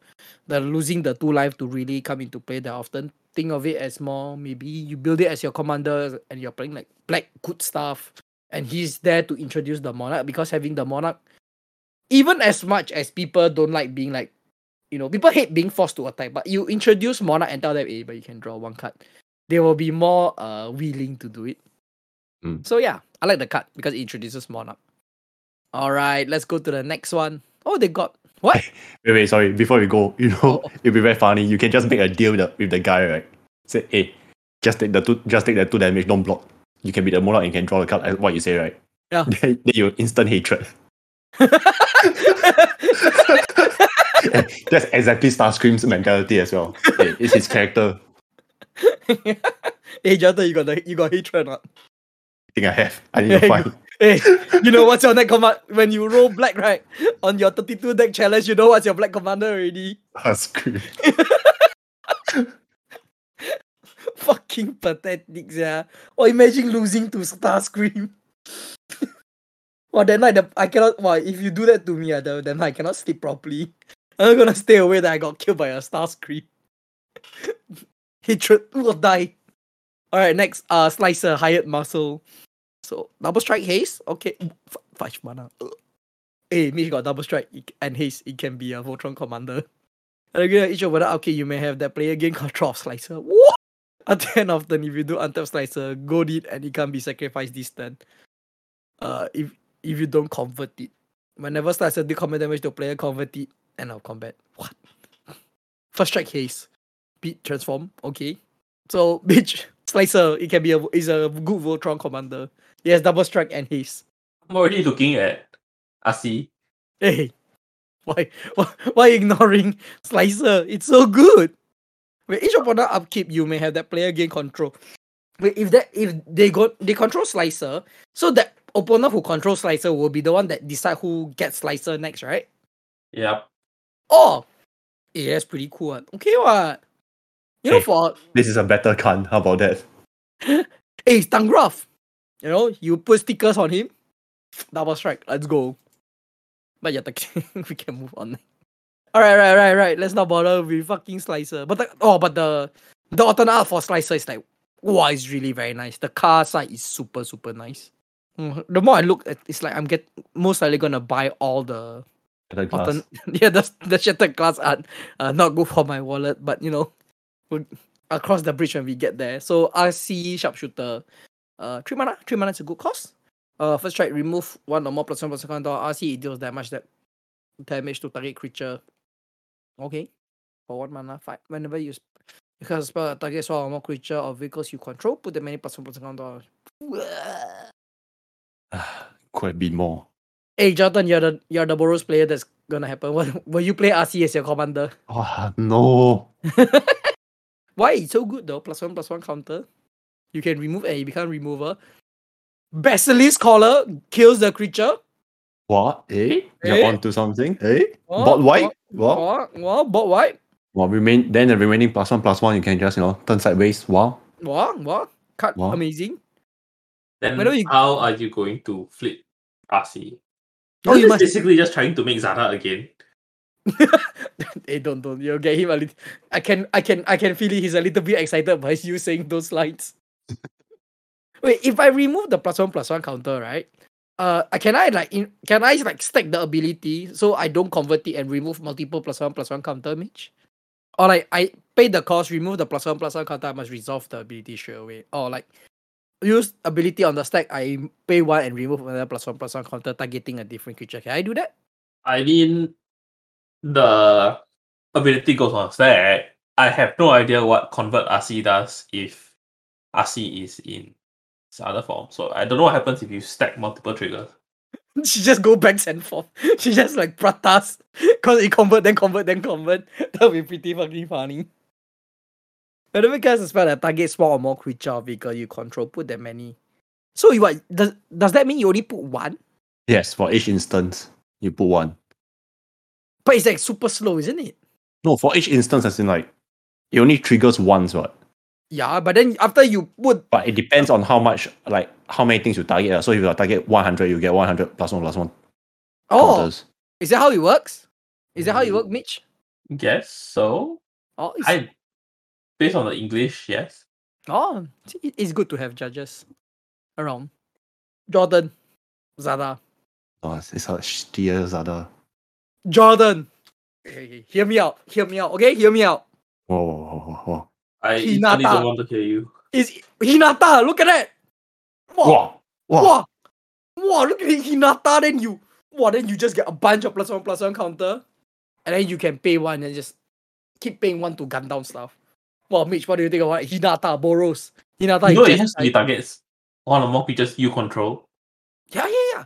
the losing the two life to really come into play that often. Think of it as more maybe you build it as your commander and you're playing like black good stuff, and he's there to introduce the monarch because having the monarch even as much as people don't like being like, you know, people hate being forced to attack, but you introduce Monarch and tell them, hey, but you can draw one card. They will be more uh willing to do it. Mm. So yeah, I like the card because it introduces Monarch. All right, let's go to the next one. Oh, they got what? Wait, wait, sorry. Before we go, you know, Oh. it'd be very funny. You can just make a deal with the, with the guy, right? Say, hey, just take the two, just take the two damage, don't block. You can be the monarch and can draw the card. As what you say, right? Yeah. Then, then you instant hatred. That's exactly Starscream's mentality as well. Hey, it's his character. hey, Jonathan, you got the you got hatred or not? I think I have. I need to find. Hey, you know what's your deck command when you roll black, right? On your 32 deck challenge, you know what's your black commander already? Starscream. Fucking pathetic, yeah. Or imagine losing to Starscream. well, then night the, I cannot. Well, if you do that to me, uh, then then I cannot sleep properly. I'm not gonna stay away that I got killed by a Starscream. Hatred will die. All right, next, uh, Slicer, Hired Muscle. So double strike haste. Okay, five mana. Hey, Mitch got double strike and haste. It can be a Voltron commander. And again, each the okay, you may have that player gain control of Slicer. What? At the end of turn, if you do untap Slicer, gold it and it can be sacrificed this turn. Uh, if if you don't convert it, whenever Slicer do combat damage to player, convert it and I'll combat. What? First strike haste, beat transform. Okay, so bitch Slicer, it can be a is a good Voltron commander. He has double strike and haste. I'm already looking at Asi. Hey, why, why, why ignoring Slicer? It's so good. With each opponent upkeep, you may have that player gain control. Wait, if that if they got they control Slicer, so that opponent who controls Slicer will be the one that decide who gets Slicer next, right? Yep. Oh, yeah, that's pretty cool. One. Okay, what? You know, for This is a better con. How about that? hey, Stangraph, you know, you put stickers on him, double strike. Let's go. But yeah, we can move on. All right, right, right, right. Let's not bother with fucking slicer. But the, oh, but the the alternate art for slicer is like, wow, it's really very nice. The car side is super, super nice. Mm, The more I look at, it's like I'm get most likely gonna buy all the class. altern- yeah, the the shattered glass art. Uh, not good for my wallet, but you know, we'll across the bridge when we get there. So Arcee sharpshooter, uh, three mana, three mana is a good cost. Uh, first strike, remove one or more plus one plus one door. Arcee it deals damage that damage to target creature. Okay, for one mana, five. Whenever you sp- because spell target one or more creature or vehicles you control, put the many plus one plus second door. Could have been more. Hey, Jonathan, you're the you're the Boros player that's gonna happen. Will, will you play Arcee as your commander? Oh, no. Why? It's so good though. Plus one plus one counter. You can remove and you become remover. Basilisk collar kills the creature. What? Eh? You're Eh? onto something? Eh? What? Bot white? What? What? What? What? Bot white? Well, remain then the remaining plus one plus one you can just you know turn sideways. Wow. What? What? Cut. What? Amazing. Then Whenever you- how are you going to flip Arcee? Oh, Oh, you you must- basically just trying to make Zada again. hey, don't don't. You'll get him a little. I can I can I can feel it. He's a little bit excited by you saying those lines. Wait, if I remove the plus one plus one counter, right? Uh, can I like in, can I like stack the ability so I don't convert it and remove multiple plus one plus one counter, Mitch? Or like I pay the cost, remove the plus one plus one counter, I must resolve the ability straight away. Or like use ability on the stack, I pay one and remove another plus one plus one counter, targeting a different creature. Can I do that? I mean, the ability goes on stack. I have no idea what convert Arcee does if Arcee is in its other form. So I don't know what happens if you stack multiple triggers. she just go back and forth. She just like pratas. Cause it convert, then convert, then convert. That'll be pretty fucking funny. Whenever cast a spell that target small or more creature or vehicle you control, put that many. So you what does does that mean you only put one? Yes, for each instance you put one. But it's like super slow, isn't it? No, for each instance as in like it only triggers once, what? Yeah, but then after you put But it depends on how much like how many things you target. lah. So if you target one hundred, you get one hundred plus one plus one oh, counters. is that how it works? Is that how it mm. works, Mitch? Guess so. Oh, it's, I based on the English, yes. oh, it's good to have judges around. Jordan, Zada. Oh, it's, it's a shittier Zada. Jordan. Hey, hear me out. Hear me out. Okay, hear me out. Whoa, whoa, whoa, whoa, whoa. I Hinata. equally don't want to hear you. Is Hinata? Look at that. Wow. Wow, wow. Wow. Wow, look at Hinata. Then you, wow, then you just get a bunch of plus one plus one counter, and then you can pay one and just keep paying one to gun down stuff. Well, Mitch, what do you think about Hinata, Boros? Hinata, You know is it just has to be targets. One or more creatures you control. Yeah, yeah, yeah.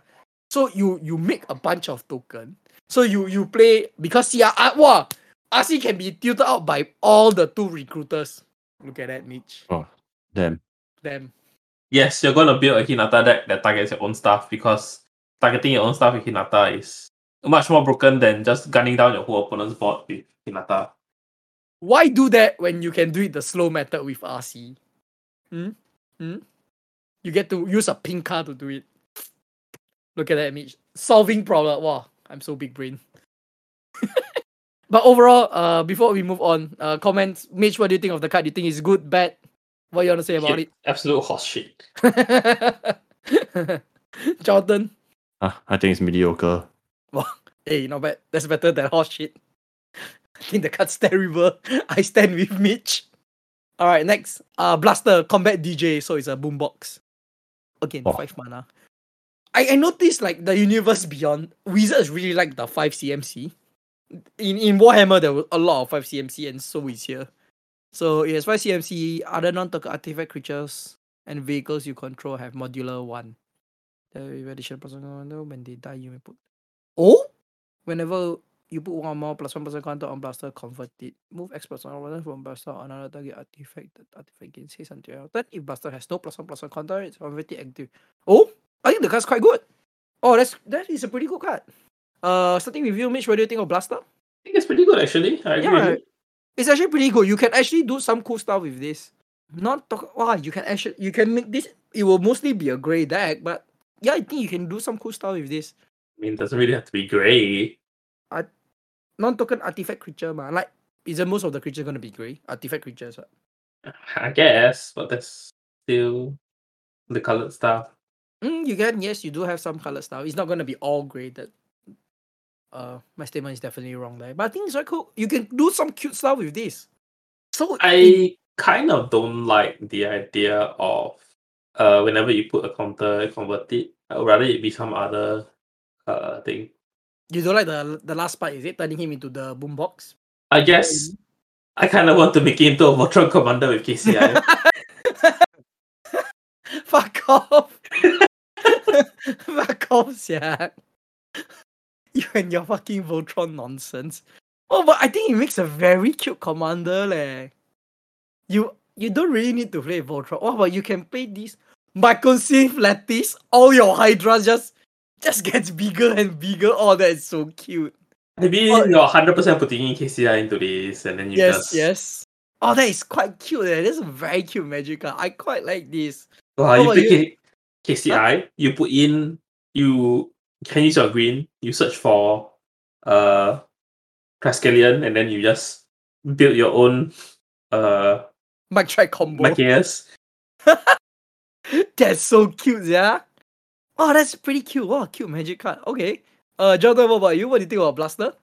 So you you make a bunch of token. So you you play because CR uh, wow, Arcee can be tilted out by all the two recruiters. Look at that, Mitch. Damn. Them. Them. Yes, you're gonna build a Hinata deck that targets your own stuff because targeting your own stuff with Hinata is much more broken than just gunning down your whole opponent's board with Hinata. Why do that when you can do it the slow method with Arcee? Hmm? Hmm? You get to use a pink card to do it. Look at that, Mitch. Solving problem. Wow, I'm so big brain. but overall, uh, before we move on, uh, comments. Mitch, what do you think of the card? Do you think it's good, bad? What you want to say about Shit, Absolute horse shit. Jordan. Ah, I think it's mediocre. Well, Hey, not bad. That's better than horse shit. I think the card's terrible. I stand with Mitch. Alright, next. Uh Blaster Combat DJ. So it's a boombox. Again, Oh. five mana. I, I noticed like the universe beyond Wizards really like the five CMC. In in Warhammer there was a lot of five CMC and so is here. So yes, has five CMC, other non-token artifact creatures and vehicles you control have modular one. The addition person commander when they die you may put Oh? Whenever you put one more plus one person counter on blaster, convert it. Move X plus one one from blaster on another target artifact. The artifact gains haste until your turn. If blaster has no plus one plus one counter, it's it active. Oh, I think the card's quite good. Oh, that's that is a pretty good card. Uh, starting with you, Mitch. What do you think of blaster? I think it's pretty good actually. I agree. Yeah, with you. It's actually pretty good. You can actually do some cool stuff with this. Not talk. Wow, you can actually you can make this. It will mostly be a gray deck, but yeah, I think you can do some cool stuff with this. I mean, it doesn't really have to be grey. I non-token artifact creature, ma. Like, isn't most of the creatures gonna be grey? Artifact creatures, what? I guess, but that's still the colored stuff. Mm, you can, yes, you do have some colored stuff. It's not gonna be all grey. Uh, my statement is definitely wrong there. But I think it's very cool. You can do some cute stuff with this. So it- I kind of don't like the idea of uh whenever you put a counter convert it. Would rather it be some other uh thing. you don't like the the last part, is it? Turning him into the boombox. I guess I kind of want to make it into a Voltron commander with KCI. Fuck off. Fuck off, yeah. You and your fucking Voltron nonsense. Oh, but I think it makes a very cute commander, leh. You you don't really need to play Voltron. Oh, but you can play this Mycosynth Lattice. All your Hydra just just gets bigger and bigger. Oh, that is so cute. Maybe Oh, you're hundred percent putting in KCI into this, and then you yes, just yes. Oh, that is quite cute. Eh. That's a very cute magic card. I quite like this. Wow, How you pick you? K- KCI, you put in you can use your green, you search for uh Cascalion, and then you just build your own uh Might try combo. Mikaeus. That's so cute, yeah. Oh, that's pretty cute. Wow, cute magic card. Okay. Uh, Jordan, what about you? What do you think about Blaster?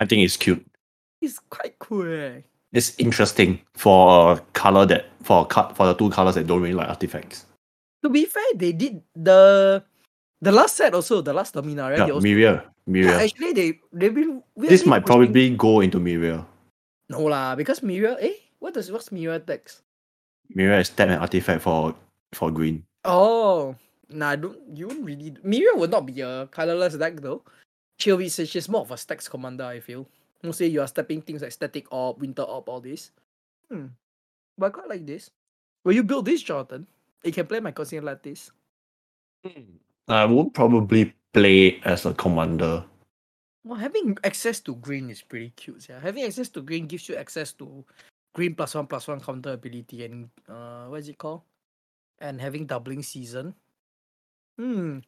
I think it's cute. It's quite cool, eh? It's interesting for a color that for a cut for the two colors that don't really like artifacts. To be fair, they did the the last set also, the last Domina, right? Yeah, They also, Myria. yeah, actually, they they've been. this might posting- probably go into Myria. no lah because Mirror. Eh, what does what's Mirror text? Myria is tap an artifact for for green. Oh, nah, I don't you won't really. Mirror would not be a colorless deck though. She'll be she's more of a stacks commander. I feel. Mostly you are stepping things like static orb, winter orb, all this. Hmm. But I quite like this. Will you build this, Jonathan? You can play my cousin like this. I would probably play as a commander. Well, having access to green is pretty cute. Yeah, having access to green gives you access to green plus one plus one counter ability and uh, what is it called? And having doubling season. Hmm.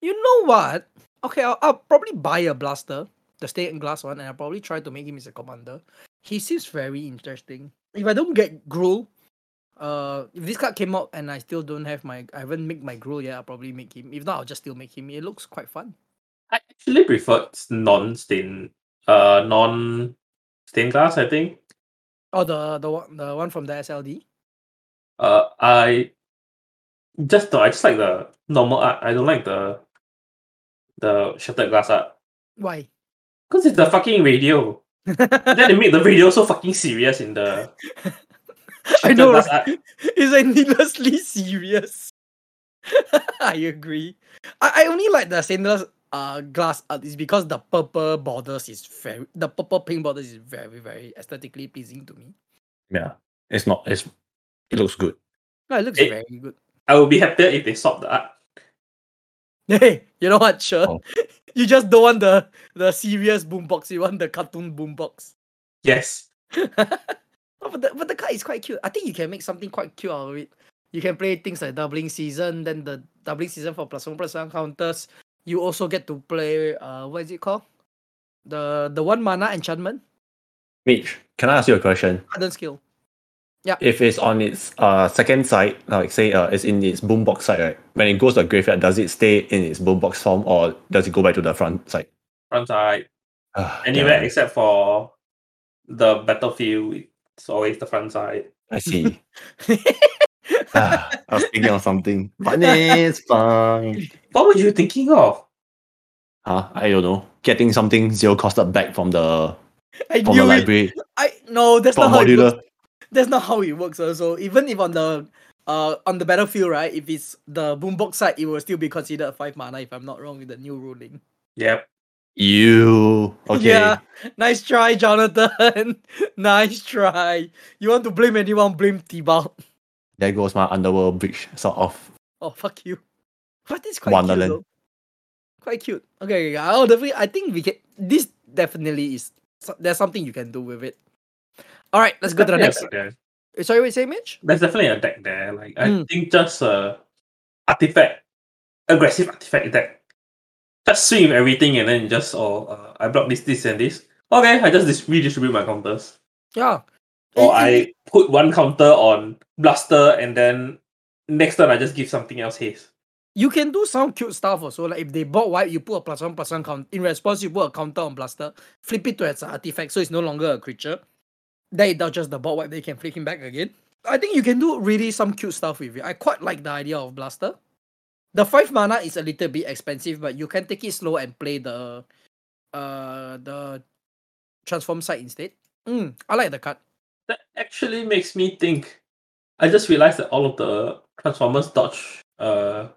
You know what? Okay, I'll, I'll probably buy a blaster, the stained glass one, and I'll probably try to make him as a commander. He seems very interesting. If I don't get Gruul, uh, if this card came out and I still don't have my, I haven't made my Gruul yet, I'll probably make him. If not, I'll just still make him. It looks quite fun. I actually prefer non-stain, uh, non-stained glass. I think. Oh, the the one the one from the SLD. Uh, I just the I just like the normal art. I don't like the the shattered glass art Why? because it's the fucking radio. then they make the radio so fucking serious in the. I know, right? it's like needlessly serious. I agree. I, I only like the stainless uh glass art is because the purple borders is very the purple pink borders is very very aesthetically pleasing to me. Yeah, it's not. It's it looks good. No, it looks It- very good. I would be happier if they swap the art. Hey, you know what? Sure. Oh. You just don't want the the serious boombox. You want the cartoon boombox. Yes. But the but the card is quite cute. I think you can make something quite cute out of it. You can play things like doubling season, then the doubling season for plus one plus one counters. You also get to play uh what is it called? The the one mana enchantment, Mitch, can I ask you a question? Hardened Scales. Yeah. If it's on its uh second side, like say uh it's in its boombox side, right? When it goes to the graveyard, does it stay in its boombox form or does it go back to the front side? Front side. Ah, Anywhere damn, except for the battlefield. It's always the front side. I see. Ah, I was thinking of something. But it's fine. What were you thinking of? Huh? I don't know. Getting something zero costed back from the I from the knew it. library. I no, that's From not how it works. modular. That's not how it works. Also, even if on the uh on the battlefield, right? If it's the boombox side, it will still be considered five mana. If I'm not wrong with the new ruling. Yep. You okay. Yeah, nice try, Jonathan. nice try. You want to blame anyone? Blame T-Bout. There goes my underworld bridge sort of. Oh fuck you. But it's quite Wonderland. cute. Though. Quite cute. Okay, okay, I'll definitely. I think we can. This definitely is. There's something you can do with it. All right, let's go to the next. deck there. Uh, Sorry, wait, say Mitch. There's definitely a deck there. Like I Mm. think just uh artifact aggressive artifact deck. Just swing with everything and then just oh uh, I block this, this and this. Okay, I just dis- redistribute my counters. Yeah. Or I put one counter on Blaster and then next turn I just give something else haste. you can do some cute stuff also. Like if they bought white, you put a plus one plus one count. In response, you put a counter on blaster, flip it to an artifact, so it's no longer a creature. Then it does just the bot wipe, they can flick him back again. I think you can do really some cute stuff with it. I quite like the idea of blaster. The five mana is a little bit expensive, but you can take it slow and play the uh the transform side instead. Mm, I like the card. That actually makes me think. I just realized that all of the Transformers dodge uh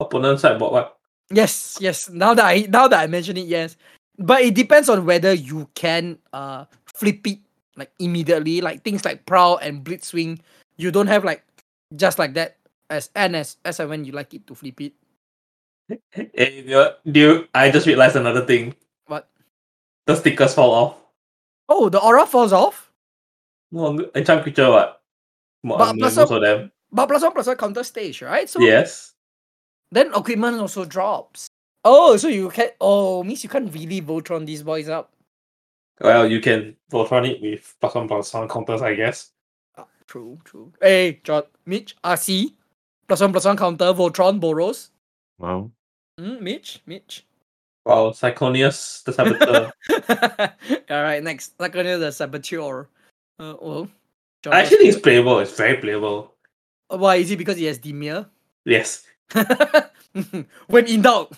opponent side board what Yes, yes. Now that I now that I mention it, yes. But it depends on whether you can uh flip it like immediately, like things like prowl and blitzwing. You don't have like just like that as and as as and when you like it to flip it. Hey, you- do you, I just realized another thing. What? The stickers fall off. Oh, the aura falls off. No, enchant creature what? Mo- But plus most of them. But plus one plus one counter stage, right? So Yes. then equipment also drops. Oh, so you can oh means you can't really Voltron these boys up. Well, you can Voltron it with plus one plus one counters, I guess. Ah, true, true. Hey, John, Mitch, Arcee, plus one plus one counter, Voltron, Boros. Wow. Mm, Mitch, Mitch. Wow, Cyclonius, the Saboteur. All right, next. Laconia the Saboteur. Uh, well, John I actually think it's playable. It's very playable. Uh, Why is it because he has Dimir? Yes. when in doubt,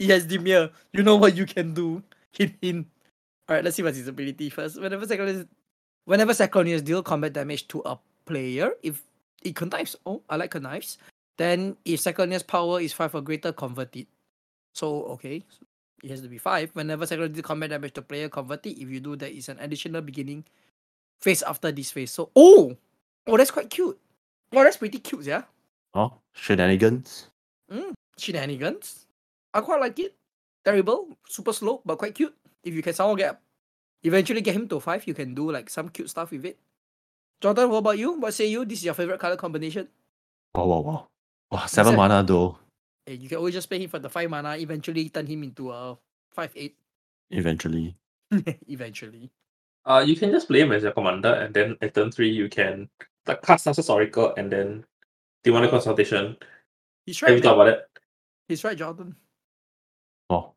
he has Dimir. You know what you can do. Hint, hint. All right, let's see what's his ability first. Whenever Cyclonius, whenever Cyclonius deal combat damage to a player, if it connives, oh, I like connives. Then if Cyclonius power is five or greater, convert it. So okay, it has to be five. Whenever Cyclonius deal combat damage to player, convert it. If you do that, it's an additional beginning phase after this phase. So oh, oh, that's quite cute. Oh, that's pretty cute, yeah. Oh, shenanigans. Mm, shenanigans. I quite like it. Terrible, super slow, but quite cute. If you can somehow get eventually get him to five, you can do like some cute stuff with it. Jordan, what about you? What say you? This is your favorite color combination? Wow, wow, wow. Wow, seven that? mana though. Hey, you can always just play him for the five mana, eventually turn him into a five eight. Eventually. eventually. Uh, you can just play him as your commander, and then at turn three, you can like, cast Thassa's Oracle and then demonic a consultation. He's Have you thought about it? He's right, Jordan. Oh.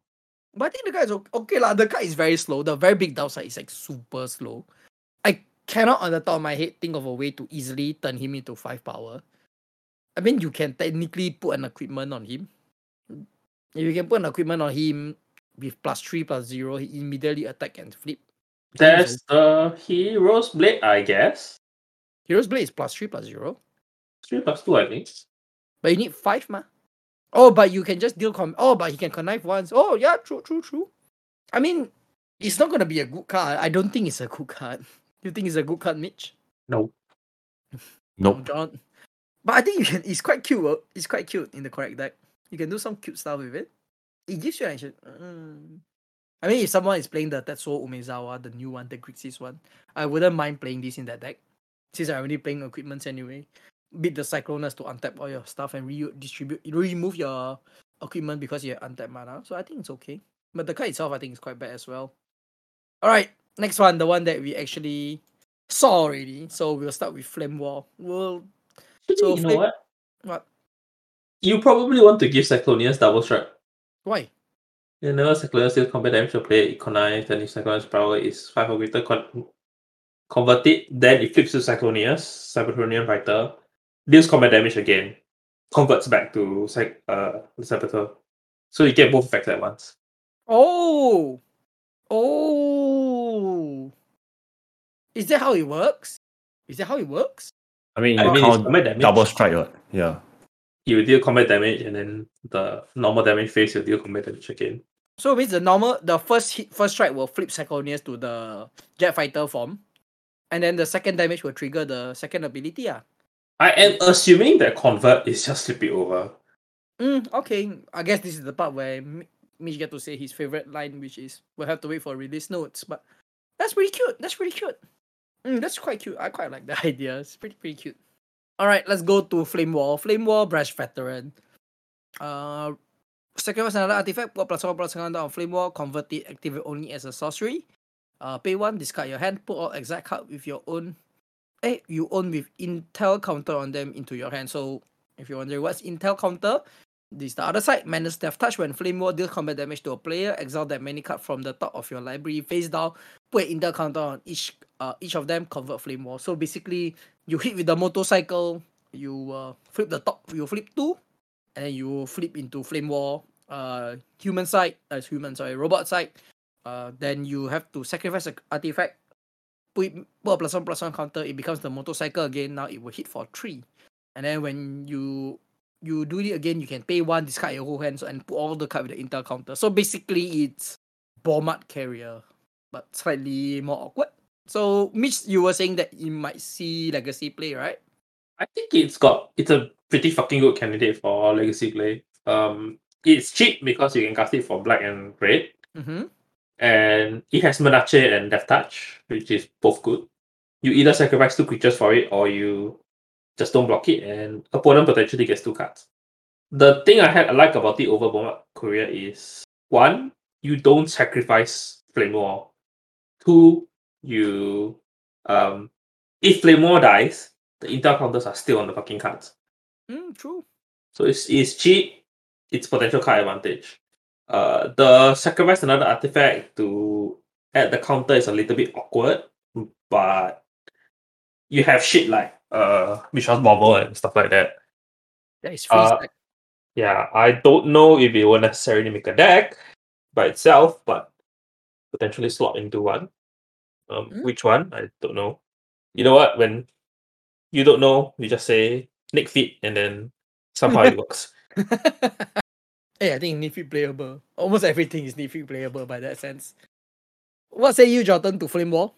But I think the guy is okay, okay lah. The guy is very slow. The very big downside is like super slow. I cannot on the top of my head think of a way to easily turn him into five power. I mean, you can technically put an equipment on him. If you can put an equipment on him with plus three plus zero, he immediately attack and flip. There's the Hero's Blade, I guess. Hero's Blade is plus three plus zero. Three plus two, I think. But you need five, ma. Oh, but you can just deal com. Oh, but he can connive once. Oh, yeah, true, true, true. I mean, it's not gonna be a good card. I don't think it's a good card. You think it's a good card, Mitch? No. Nope. John. But I think you can. It's quite cute. uh, It's quite cute in the correct deck. You can do some cute stuff with it. It gives you actually. Mm. I mean, if someone is playing the Tetsuo Umezawa, the new one, the Grixis one, I wouldn't mind playing this in that deck. Since I'm already playing equipments anyway. Beat the Cyclonus to untap all your stuff and redistribute, remove your equipment because you have untapped mana. So I think it's okay. But the card itself, I think, is quite bad as well. All right, next one, the one that we actually saw already. So we'll start with Flame War. We'll So you know what? what? You probably want to give Cyclonius double strike. Why? Whenever Cyclonius deals combat damage to player, it connives, and if Cyclonius power is 5 or greater, con- convert it, then it flips to Cyclonius, Cybertronian Fighter, deals combat damage again, converts back to Cyc- uh, the Saboteur. So you get both effects at once. Oh, oh. Is that how it works? Is that how it works? I mean, I you mean, it's count combat damage. double strike, right? Yeah. You deal combat damage, and then the normal damage phase, you deal combat damage again. So it means the normal, the first hit, first strike will flip Cyclonius to the Jet Fighter form, and then the second damage will trigger the second ability. Ah, I am assuming that convert is just flip it over. mm, okay. I guess this is the part where Mi- Mitch get to say his favorite line, which is we'll have to wait for release notes. But that's pretty cute. That's pretty cute. Mm, that's quite cute. I quite like the idea. It's pretty pretty cute. All right, let's go to Flame War. Flame War Brash Veteran. Uh, sacrifice another artifact. Put plus one plus one on Flame War. Convert it. Activate only as a sorcery. Uh, pay one. Discard your hand. Put all exact card with your own. Eh, you own with Intel counter on them into your hand. So if you're wondering what's Intel counter, this the other side. Menace Death Touch. When Flame War deals combat damage to a player, exile that many card from the top of your library face down. Put an Intel counter on each uh each of them. Convert Flame War. So basically, you hit with the motorcycle. You uh, flip the top. You flip two, and then you flip into Flame War. Uh, human side. Uh, human sorry, robot side. Uh, then you have to sacrifice an artifact. Put, it- put a plus one plus one counter. It becomes the motorcycle again. Now it will hit for three. And then when you you do it again, you can pay one, discard your whole hand, so, and put all the card with the intel counter. So basically, it's Bomat Courier, but slightly more awkward. So Mitch, you were saying that you might see legacy play, right? I think it's got it's a pretty fucking good candidate for legacy play. Um, it's cheap because you can cast it for black and red, Mm-hmm. and it has Menace and Death Touch, which is both good. You either sacrifice two creatures for it, or you just don't block it, and opponent potentially gets two cards. The thing I had I like about it over Bomat Courier is one, you don't sacrifice Flame War. Two, you um if Flame War dies, the intel counters are still on the fucking cards. Mm, true. So it's it's cheap, it's potential card advantage. Uh the sacrifice another artifact to add the counter is a little bit awkward, but you have shit like uh Mishra's Bauble and stuff like that. That is free Uh, stack. Yeah, I don't know if it will necessarily make a deck by itself, but potentially slot into one. Um, Mm. which one? I don't know. You know what? When you don't know, you just say Nic Fit, and then somehow it works. hey, I think Nifty playable. Almost everything is Nifty playable by that sense. What say you, Jordan, to Flame War?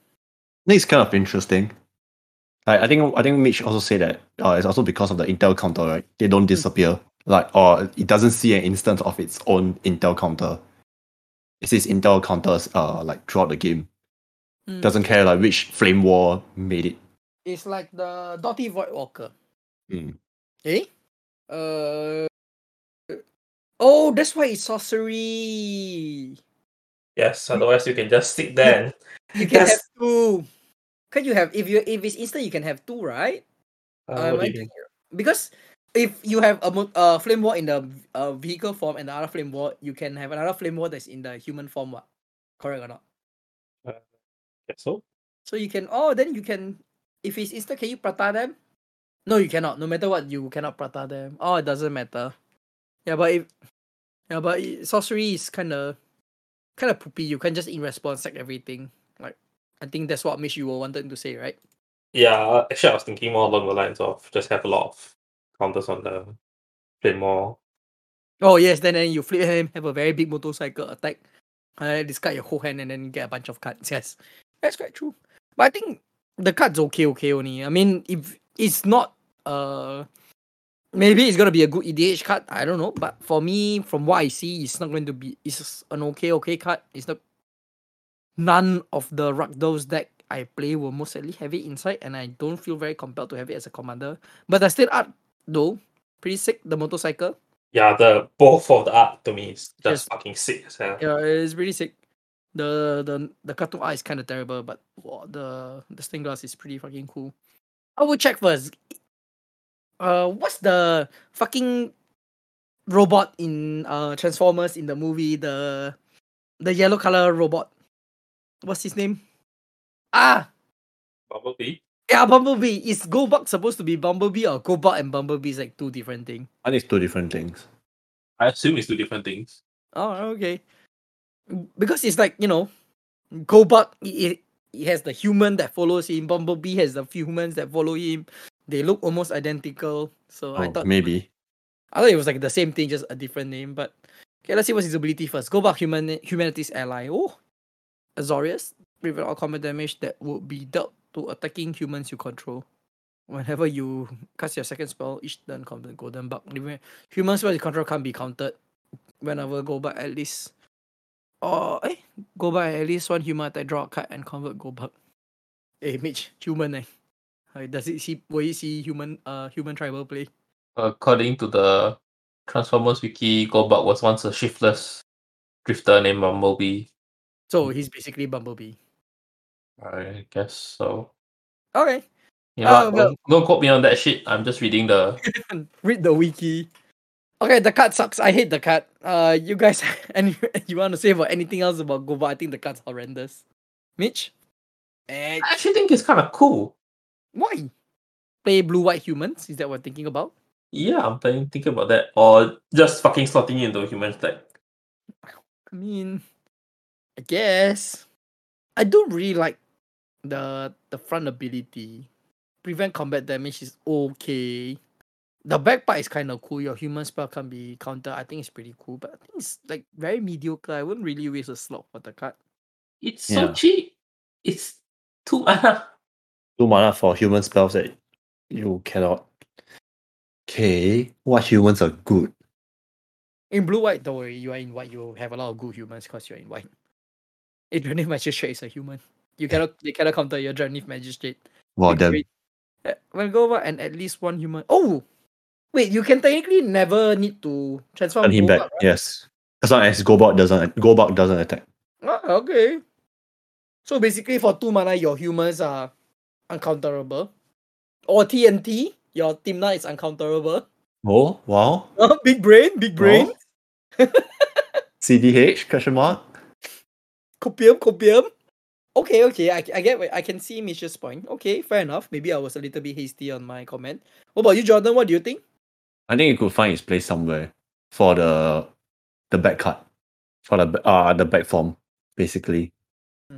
I think it's kind of interesting. Like, I think I think Mitch also said that uh, it's also because of the Intel counter, right? They don't disappear. Like or it doesn't see an instance of its own Intel counter. It sees Intel counters uh like throughout the game. Mm. Doesn't care like which flame war made it. It's like the Dauthi Voidwalker. Mm. Eh? Uh. Oh, that's why it's sorcery. Yes, otherwise you can just sit there. And, You can Yes. have two. Can you have if you if it's instant you can have two, right? uh, Um, what do you mean? because if you have a uh, flame war in the uh, vehicle form and the other flame war, you can have another flame war that's in the human form. What? Correct or not? Yeah, so So you can oh then you can if it's instant can you prata them? No you cannot. No matter what you cannot prata them. Oh it doesn't matter. Yeah but if yeah but sorcery is kinda kinda poopy. You can just in response sack everything. I think that's what Mish you were wanted to say, right? yeah, actually I was thinking more along the lines of just have a lot of counters on the flame more. Oh yes, then then you flip him, have a very big motorcycle attack. Uh, discard your whole hand and then get a bunch of cards. Yes. That's quite true. But I think the card's okay, okay only. I mean if it's not uh maybe it's gonna be a good EDH card, I don't know. But for me, from what I see, it's not going to be it's an okay, okay card. It's not none of the Rakdos deck I play will most likely have it inside, and I don't feel very compelled to have it as a commander. But the state art though, pretty sick, the motorcycle. Yeah, the both of the art to me is Yes. just fucking sick hell. Yeah, it's really sick. The the the cartoon art is kind of terrible, but wow, the the stained glass is pretty fucking cool. I will check first. Uh, what's the fucking robot in uh Transformers in the movie? The the yellow color robot. What's his name? Ah, Bumblebee. yeah, Bumblebee. Is Gobot supposed to be Bumblebee or Gobot and Bumblebee is like two different things? I think it's two different things. I assume it's two different things. Oh, okay. Because it's like, you know, Gobot, he, he has the human that follows him. Bumblebee has the few humans that follow him. They look almost identical. So I Oh, thought maybe. I thought it was like the same thing, just a different name. But okay, let's see what's his ability first. Gobot, human, humanity's ally. Oh, Azorius. Prevent all combat damage that would be dealt to attacking humans you control. Whenever you cast your second spell, each turn convert Goldbug. Remember, Human spell you control can't be counted. Whenever go back at least or eh, go back at least one human attack, draw a card and convert go back. Eh, Mitch, human eh. Does it see will you see human uh human tribal play? According to the Transformers wiki, Goldbug was once a shiftless drifter named Bumblebee. So he's basically Bumblebee. I guess so. Okay. You know, Uh, well- don't, quote me on that shit. I'm just reading the. Read the wiki. Okay, the card sucks. I hate the card. Uh you guys and you want to say about anything else about Goba? I think the card's horrendous. Mitch? Eh, I actually think it's kind of cool. why? Play blue white humans? Is that what we're thinking about? Yeah, I'm thinking about that, or just fucking slotting into a human deck. I mean, I guess I don't really like the the front ability. Prevent combat damage is okay. The back part is kind of cool. Your human spell can be counter. I think it's pretty cool, but I think it's like very mediocre. I wouldn't really waste a slot for the card. It's so cheap. It's two mana. Two mana for human spells that you cannot. Okay, what humans are good? In blue white, don't worry. You are in white. You have a lot of good humans because you're in white. Adrenif Magistrate is a human. You cannot. They cannot counter your Drannith Magistrate. Big them. Uh, When go over and at least one human. Oh, wait! You can technically never need to transform Turn him Gobot, back. Yes, as long as Gobot doesn't Gobot doesn't attack. Ah, okay. So basically, for two mana, your humans are uncounterable. Or TNT, your Timna is uncounterable. Oh wow, Oh, big brain, big brain. Oh. CDH question mark. Copium, copium. Okay, okay, I, I get. I can see Mish's point. Okay, fair enough. Maybe I was a little bit hasty on my comment. What about you, Jordan? What do you think? I think it could find its place somewhere for the the back cut for the uh the back form basically.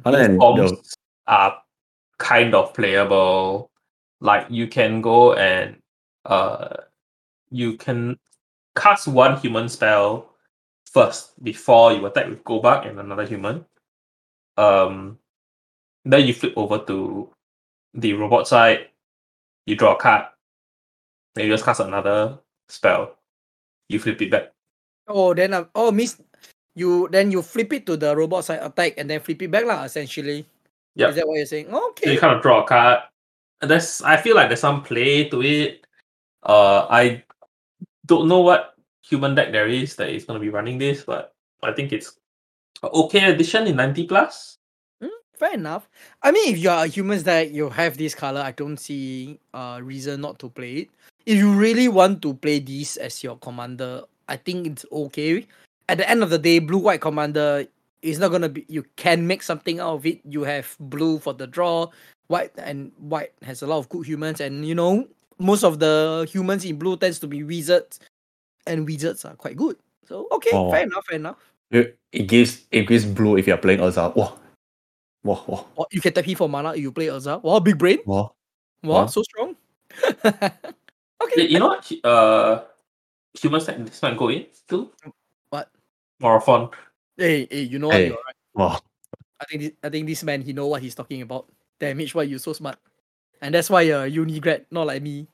Other than Forms the, are kind of playable. Like you can go and uh, you can cast one human spell first before you attack with Gobak and another human. Um, then you flip over to the robot side. You draw a card. Then you just cast another spell. You flip it back. Oh, then uh, oh, miss you. Then you flip it to the robot side attack and then flip it back, lah. Essentially, yeah. is that what you're saying? So Okay. you kind of draw a card. And There's, I feel like there's some play to it. Uh, I don't know what human deck there is that is going to be running this, but I think it's okay addition in 90 plus. Hmm, fair enough. I mean, if you are a humans that you have this color, I don't see a reason not to play it. If you really want to play this as your commander, I think it's okay. At the end of the day, blue white commander is not gonna be. You can make something out of it. You have blue for the draw, white and white has a lot of good humans, and you know most of the humans in blue tends to be wizards, and wizards are quite good. So okay, Oh. fair enough, fair enough. It, it gives it gives blue if you're playing Urza. Wow. Wow, wow, Or you can tap him for mana if you play Urza. Wow, big brain. wow. Wow, Wow. so strong. okay. Yeah, you know what? hu- Uh, humans that this might go in too. What? Morophon. Hey, hey, you know what? Hey. You're right. Wow. I think this, I think this man he know what he's talking about. Damage why you so smart. And that's why you're a uni grad, not like me.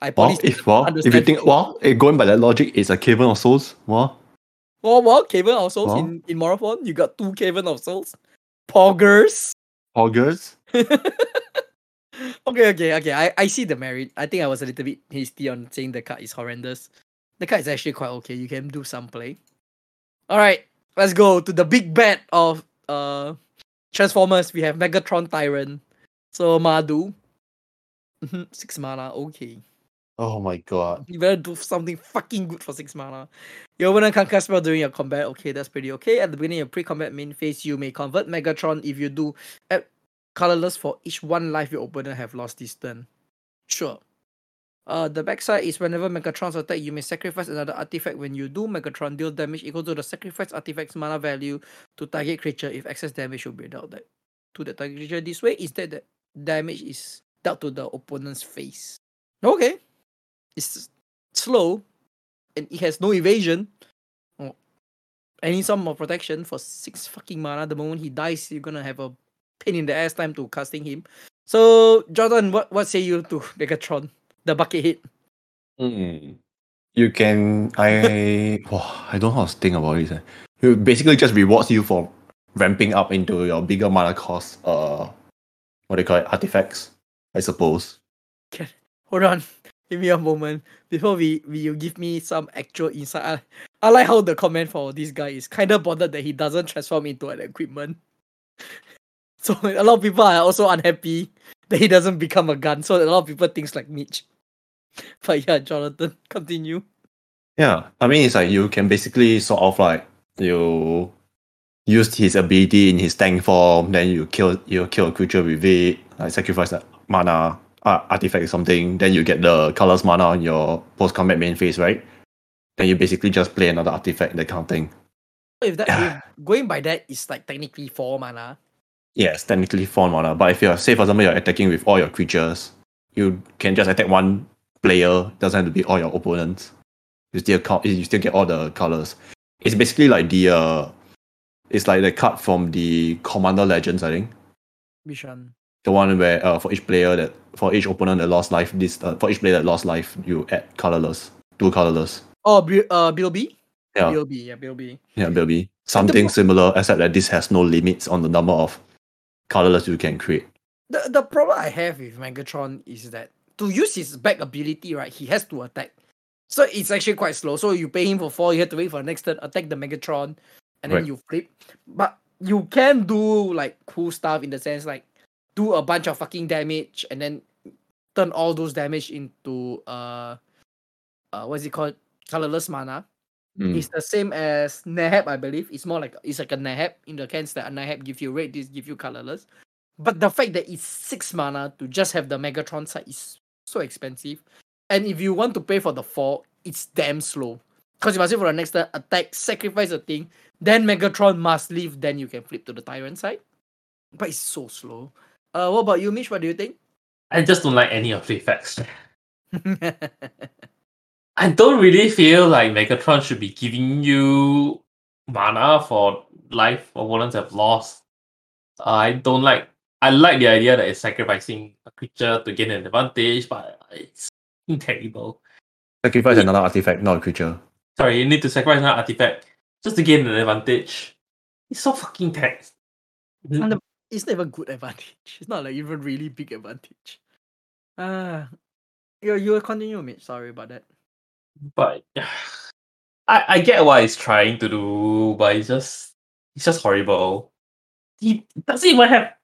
I Wow, poly if wow, if you think wow, eh, going by that logic, it's a Cavern of Souls. Wow. Oh well, Cavern of Souls in, in you got two Cavern of Souls. Poggers. Augers. okay, okay, okay. I, I see the merit. I think I was a little bit hasty on saying the card is horrendous. The card is actually quite okay. You can do some play. Alright, let's go to the big bet of uh Transformers. We have Megatron Tyrant. So Mardu. Six mana, okay. Oh my god. You better do something fucking good for six mana. You open a conquer spell during your combat. Okay, that's pretty okay. At the beginning of pre-combat main phase, you may convert Megatron if you do add colorless for each one life your opponent have lost this turn. Sure. Uh, the backside is whenever Megatron's attack, you may sacrifice another artifact. When you do, Megatron deal damage equal to the sacrifice artifact's mana value to target creature if excess damage will be dealt that to the target creature this way. Instead, the damage is dealt to the opponent's face. Okay it's slow and it has no evasion. Oh. Any sum of protection for six fucking mana. The moment he dies, you're gonna have a pain in the ass time to casting him. So Jordan, what what say you to Megatron, the bucket hit? Mm. You can I wow, I don't know how to think about it. eh. It basically just rewards you for ramping up into your bigger mana cost uh what do you call it, artifacts, I suppose. Hold on, give me a moment before we, we you give me some actual insight. I, I like how the comment for this guy is kind of bothered that he doesn't transform into an equipment. So a lot of people are also unhappy that he doesn't become a gun. So a lot of people thinks like Mitch. But yeah, Jonathan, continue. Yeah. I mean it's like you can basically sort of like you used his ability in his tank form, then you kill you kill a creature with it, like sacrifice that mana uh, artifact or something, then you get the colors mana on your post combat main phase, right? Then you basically just play another artifact, that kind of thing. If that if going by that, it's like technically four mana. Yes, technically four mana. But if you're say for example you're attacking with all your creatures, you can just attack one player, doesn't have to be all your opponents. You still count you still get all the colors. It's basically like the uh it's like the card from the Commander Legends, I think. Which one? The one where uh, for each player that for each opponent that lost life, this uh, for each player that lost life, you add colorless. Two colorless. Oh, B- uh, Bill B. Yeah. Bill B. yeah, Bilby. Yeah, maybe. Something similar, except that this has no limits on the number of colorless you can create. The, the problem I have with Megatron is that to use his back ability, right, he has to attack. So it's actually quite slow. So you pay him for four, you have to wait for the next turn, attack the Megatron, and then Right. you flip. But you can do like cool stuff in the sense like do a bunch of fucking damage and then turn all those damage into uh uh what's it called? Colorless mana. Mm. It's the same as Neheb, I believe. It's more like it's like a Neheb in the sense that a Neheb give you red, this give you colorless. But the fact that it's six mana to just have the Megatron side is so expensive. And if you want to pay for the four, it's damn slow. Because you must wait for the next turn, attack, sacrifice a thing, then Megatron must leave, then you can flip to the Tyrant side. But it's so slow. Uh, what about you, Mish? What do you think? I just don't like any of the effects. I don't really feel like Megatron should be giving you mana for life opponents have lost. I don't like. I like the idea that it's sacrificing a creature to gain an advantage, but it's terrible. Sacrifice another artifact, not a creature. Sorry, you need to sacrifice another artifact just to gain an advantage. It's so fucking taxed. And the- it's not even good advantage. It's not like even really big advantage. Ah, you you continue, Mitch. Sorry about that. but I I get what he's trying to do, but it's just it's just horrible. He doesn't even have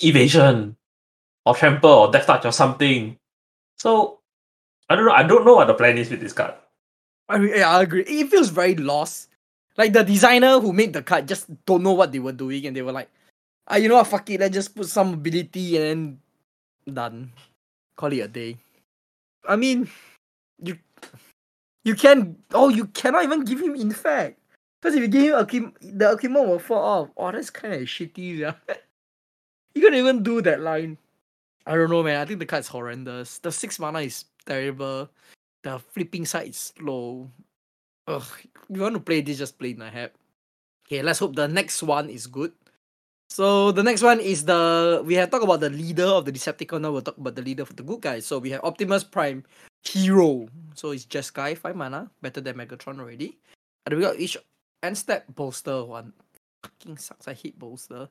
evasion or trample or death touch or something. So I don't know. I don't know what the plan is with this card. I mean, yeah, I agree. It feels very lost. Like the designer who made the card just don't know what they were doing, and they were like, "Ah, you know what? Fuck it. Let's just put some ability and then done. Call it a day." I mean, you you can oh you cannot even give him infect because if you give him Akim, the Akimon will fall off. Oh, that's kind of shitty. Yeah. you can't even do that line. I don't know, man. I think the card is horrendous. The six mana is terrible. The flipping side is slow. Ugh, you want to play this, just play Neheb. Okay, let's hope the next one is good. So the next one is the we have talked about the leader of the Decepticon. Now we'll talk about the leader of the good guys. So we have Optimus Prime, hero. So it's just guy five mana, better than Megatron already. And we got each end step bolster one. Fucking sucks. I hate bolster.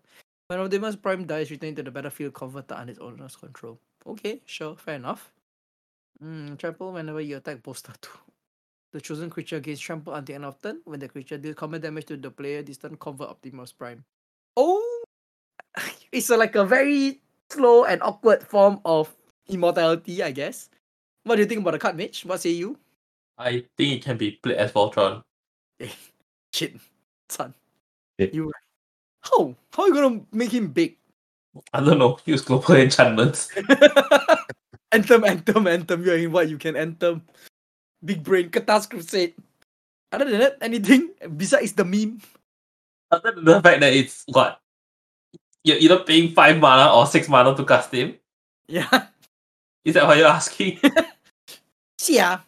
When Optimus Prime dies, return to the battlefield converted under its owner's control. Okay, sure, fair enough. Mm, trample whenever you attack bolster two. The chosen creature gains trample until end of turn. When the creature deals combat damage to the player, this turn convert Optimus Prime. Oh, it's a, like a very slow and awkward form of immortality, I guess. What do you think about the card, Mitch? What say you? I think it can be played as Voltron. Eh, shit, son. Yeah. You how how are you gonna make him big? I don't know. Use global enchantments. anthem, anthem, anthem. You're in what you can anthem. Big brain, Cathars' Crusade. Other than that, anything besides the meme? Other than the fact that it's what you're either paying five mana or six mana to cast him. Yeah. Is that what you're asking? See ya.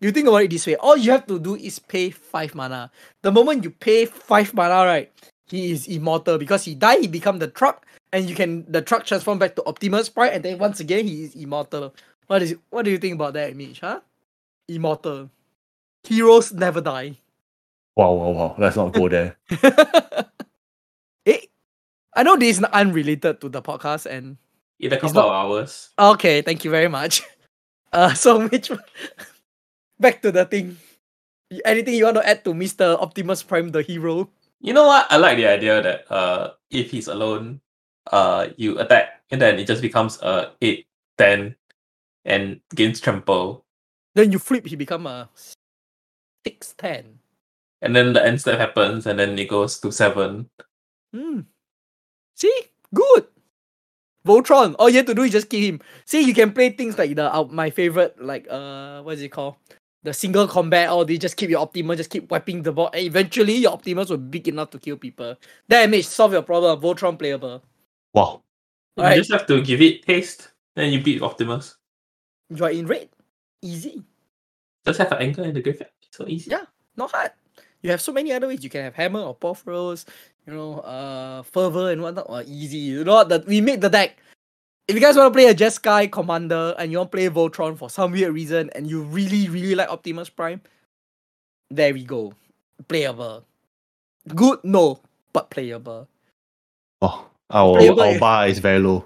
You think about it this way. All you have to do is pay five mana. The moment you pay five mana, right, he is immortal because he die, he become the truck, and you can the truck transform back to Optimus Prime, and then once again he is immortal. What is what do you think about that, Mitch? Huh? Immortal. Heroes never die. Wow, wow, wow. Let's not go there. eh, I know this is unrelated to the podcast, and In a couple not- of hours. okay, thank you very much. Uh, so Mitch, back to the thing. Anything you want to add to Mister Optimus Prime, the hero? You know what? I like the idea that uh if he's alone, uh you attack and then it just becomes a 8, 10 and gains trample. Then you flip, he become a six ten. And then the end step happens and then it goes to 7. Hmm. See, good. Voltron. All you have to do is just kill him. See, you can play things like the uh, my favorite, like uh, what is it called? The single combat. Or they just keep your Optimus, just keep wiping the ball, and eventually your Optimus will be big enough to kill people. Damage, solve your problem. Voltron playable. Wow. You Alright. just have to give it haste, then you beat Optimus. You are in red. Easy. Just have an anchor in the graveyard. So easy. Yeah. Not hard. You have so many other ways. You can have hammer or Purphoros, you know, uh, fervor and whatnot. Or easy. You know that we made the deck. If you guys want to play a Jeskai commander and you want to play Voltron for some weird reason and you really, really like Optimus Prime, there we go. Playable. Good? No, but playable. Oh, our, Playable our bar is very low.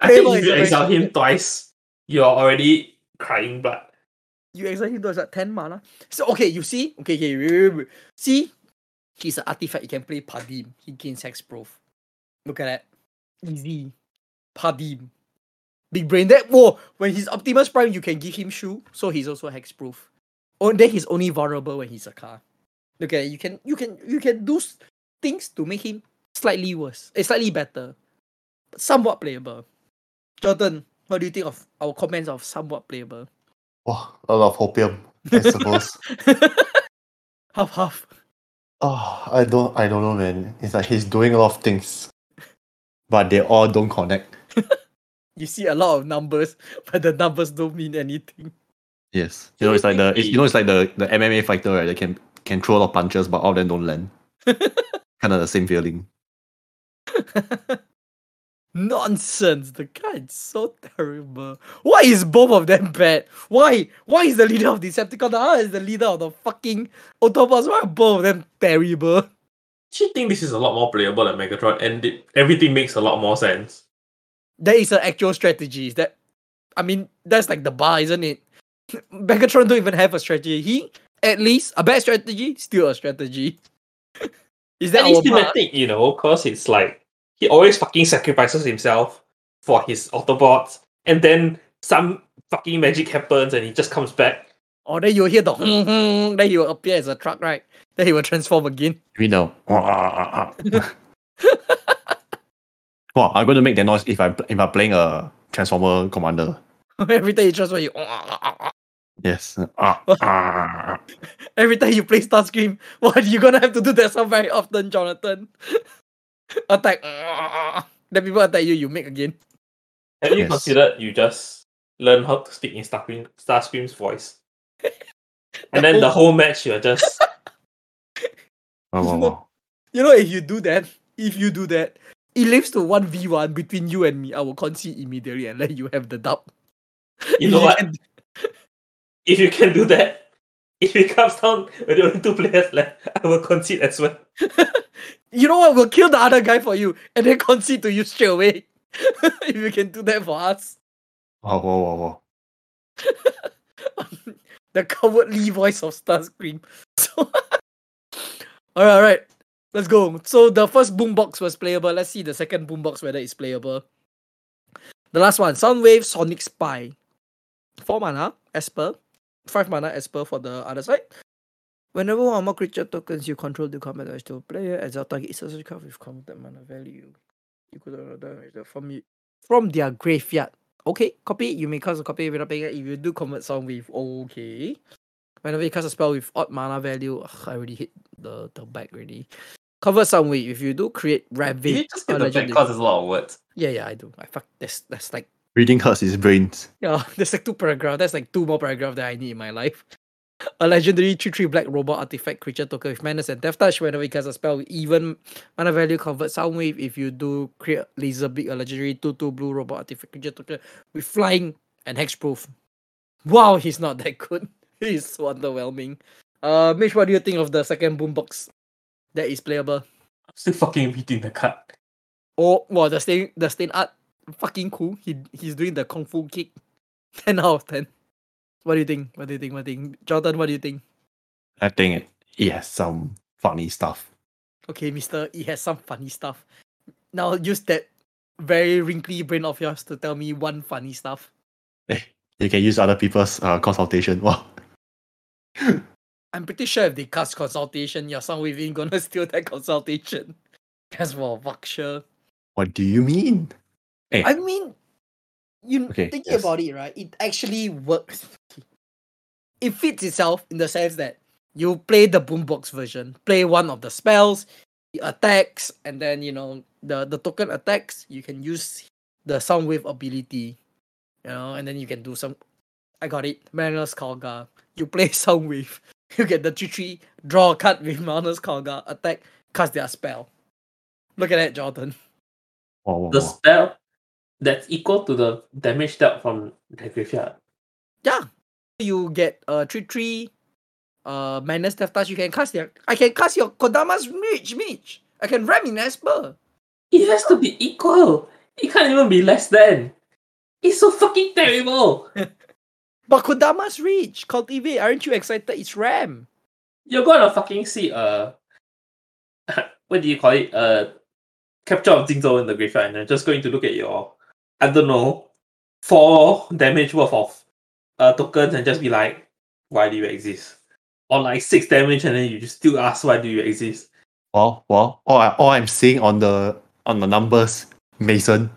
I think Playable if you exile him stupid- twice, you're already crying blood. You exile him to like 10 mana. So, okay, you see? Okay, okay, wait, wait, wait. See? He's an artifact. You can play Padeem. He gains hexproof. Look at that. Easy. Padeem. Big brain. That whoa, when he's Optimus Prime, you can give him shoe, so he's also hexproof. Oh, then he's only vulnerable when he's a car. Look at it. You can you can you can do things to make him slightly worse. Eh, slightly better. But somewhat playable. Jordan, what do you think of our comments of somewhat playable? Wow, a lot of hopium, I suppose. half half. Oh, I don't, I don't know, man. It's like he's doing a lot of things, but they all don't connect. You see a lot of numbers, but the numbers don't mean anything. Yes, you know, it's like the, it's, you know, it's like the the MMA fighter, right? They can can throw a lot of punches, but all of them don't land. kind of the same feeling. Nonsense. The guy is so terrible. Why is both of them bad? Why? Why is the leader of Decepticon? How is the leader of the fucking Autobots? Why are both of them terrible? She think this is a lot more playable than Megatron, and it, everything makes a lot more sense. That is an actual strategy. That I mean, that's like the bar, isn't it? Megatron don't even have a strategy. He at least a bad strategy, still a strategy. is that our thematic, you know, because it's like he always fucking sacrifices himself for his Autobots, and then some fucking magic happens and he just comes back. Or then you'll hear the hung, hung, then he will appear as a truck, right? Then he will transform again. We know. Wow, I'm going to make that noise if I'm if I'm playing a Transformer commander. Every time you transform, you Yes. Every time you play Starscream, what you're gonna have to do that sound very often, Jonathan. attack. Then people attack you, you make again. Have you Yes. considered you just learn how to speak in Starscream, Starscream's voice? And then the whole match you're just Wow, wow, wow. You know, if you do that, if you do that, it leaves to one v one between you and me. I will concede immediately and let you have the dub. you know what? can- If you can do that, if it comes down with the only two players left, I will concede as well. you know what? We'll kill the other guy for you and then concede to you straight away. if you can do that for us. Wow, wow, wow, wow. the cowardly voice of Starscream. So Alright, alright. Let's go. So the first boombox was playable. Let's see the second boombox whether it's playable. The last one, Soundwave Sonic Spy. Four mana, Esper. Five mana Esper for the other side. Whenever one or more creature tokens you control do combat damage to a player, exile target is a card with converted mana value. You could uh, damage from you from their graveyard. Okay, copy. You may cast a copy without paying it. If you do combat convert with okay. Whenever you cast a spell with odd mana value, ugh, I already hit the, the back already. Convert way If you do create Ravage, you just get the back there's a lot of words? yeah, yeah, I do. I fuck. That's that's like Reading hurts his brains. yeah. There's like two paragraph. That's like two more paragraph that I need in my life. A legendary 3 3 black robot artifact creature token with menace and death touch. Whenever you cast a spell with even mana value, convert Soundwave. If you do create Laserbeak, a legendary 2 2 blue robot artifact creature token with flying and hexproof. Wow, he's not that good. He's so underwhelming. Uh, Mitch, what do you think of the second boombox that is playable? I'm still fucking reading the card. Oh, well, the stain, the stain art, fucking cool. He he's doing the kung fu kick. Ten out of ten. What do you think? What do you think? What do you think? Jordan, what do you think? I think it, it has some funny stuff. Okay, Mister, it has some funny stuff. Now use that very wrinkly brain of yours to tell me one funny stuff. You can use other people's uh, consultation. Wow. I'm pretty sure if they cast consultation, your son within gonna steal that consultation. That's for fuck sure. What do you mean? Hey, I mean, you Okay, thinking yes. about it, right? It actually works. It fits itself in the sense that you play the boombox version, play one of the spells, it attacks, and then you know the the token attacks. You can use the soundwave ability, you know, and then you can do some. I got it, Marneus Calgar. You play soundwave, you get the three three draw a card with Marneus Calgar, attack, cast their spell. Look at that, Jordan. wow, wow, The wow. spell that's equal to the damage dealt from the graveyard. Yeah. You get a three three uh minus death touch. You can cast your I can cast your Kodama's Reach Mage. I can ram in Esper. It has to be equal. It can't even be less than. It's so fucking terrible. But Kodama's Reach, cultivate, aren't you excited? It's ram. You're gonna fucking see uh, a what do you call it? A capture of Jingzhou in the graveyard, and you're just going to look at your I don't know four damage worth of uh, tokens and just be like, why do you exist? Or like six damage, and then you just still ask why do you exist? Well, well, all, I, all I'm seeing on the on the numbers, Mason,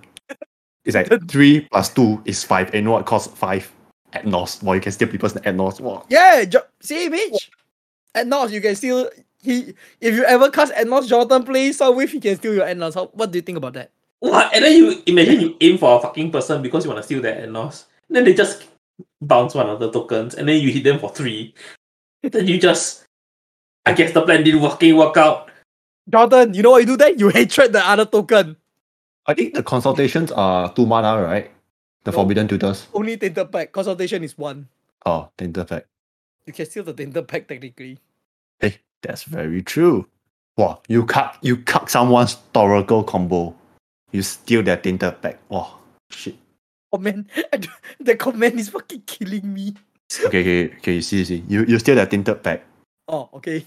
is like three plus two is five. And you know what costs five? Ad Nauseam. Well, you can steal people's Ad Nauseam. Wow. Yeah, jo- see Mage. Ad Nauseam, you can still he if you ever cast Ad Nauseam Jordan play Soundwave, he can steal your Ad Nauseam. How- What do you think about that? What? And then you imagine you aim for a fucking person because you want to steal their Enos. Then they just bounce one of the tokens, and then you hit them for three. then you just, I guess the plan didn't fucking work out. Jordan, you know what you do there? You hatred the other token. I think the consultations are two mana, right? The No. Forbidden Tutors. Only Tainted Pact. Consultation is one. Oh, Tainted Pact. You can steal the Tainted Pact technically. Hey, that's very true. Wow, you cut you cut someone's Toracle combo. You steal their Tainted Pact. Oh shit. Oh man, the comment is fucking killing me. Okay, okay, okay, you see, you see. You, you steal their Tainted Pact. Oh, okay.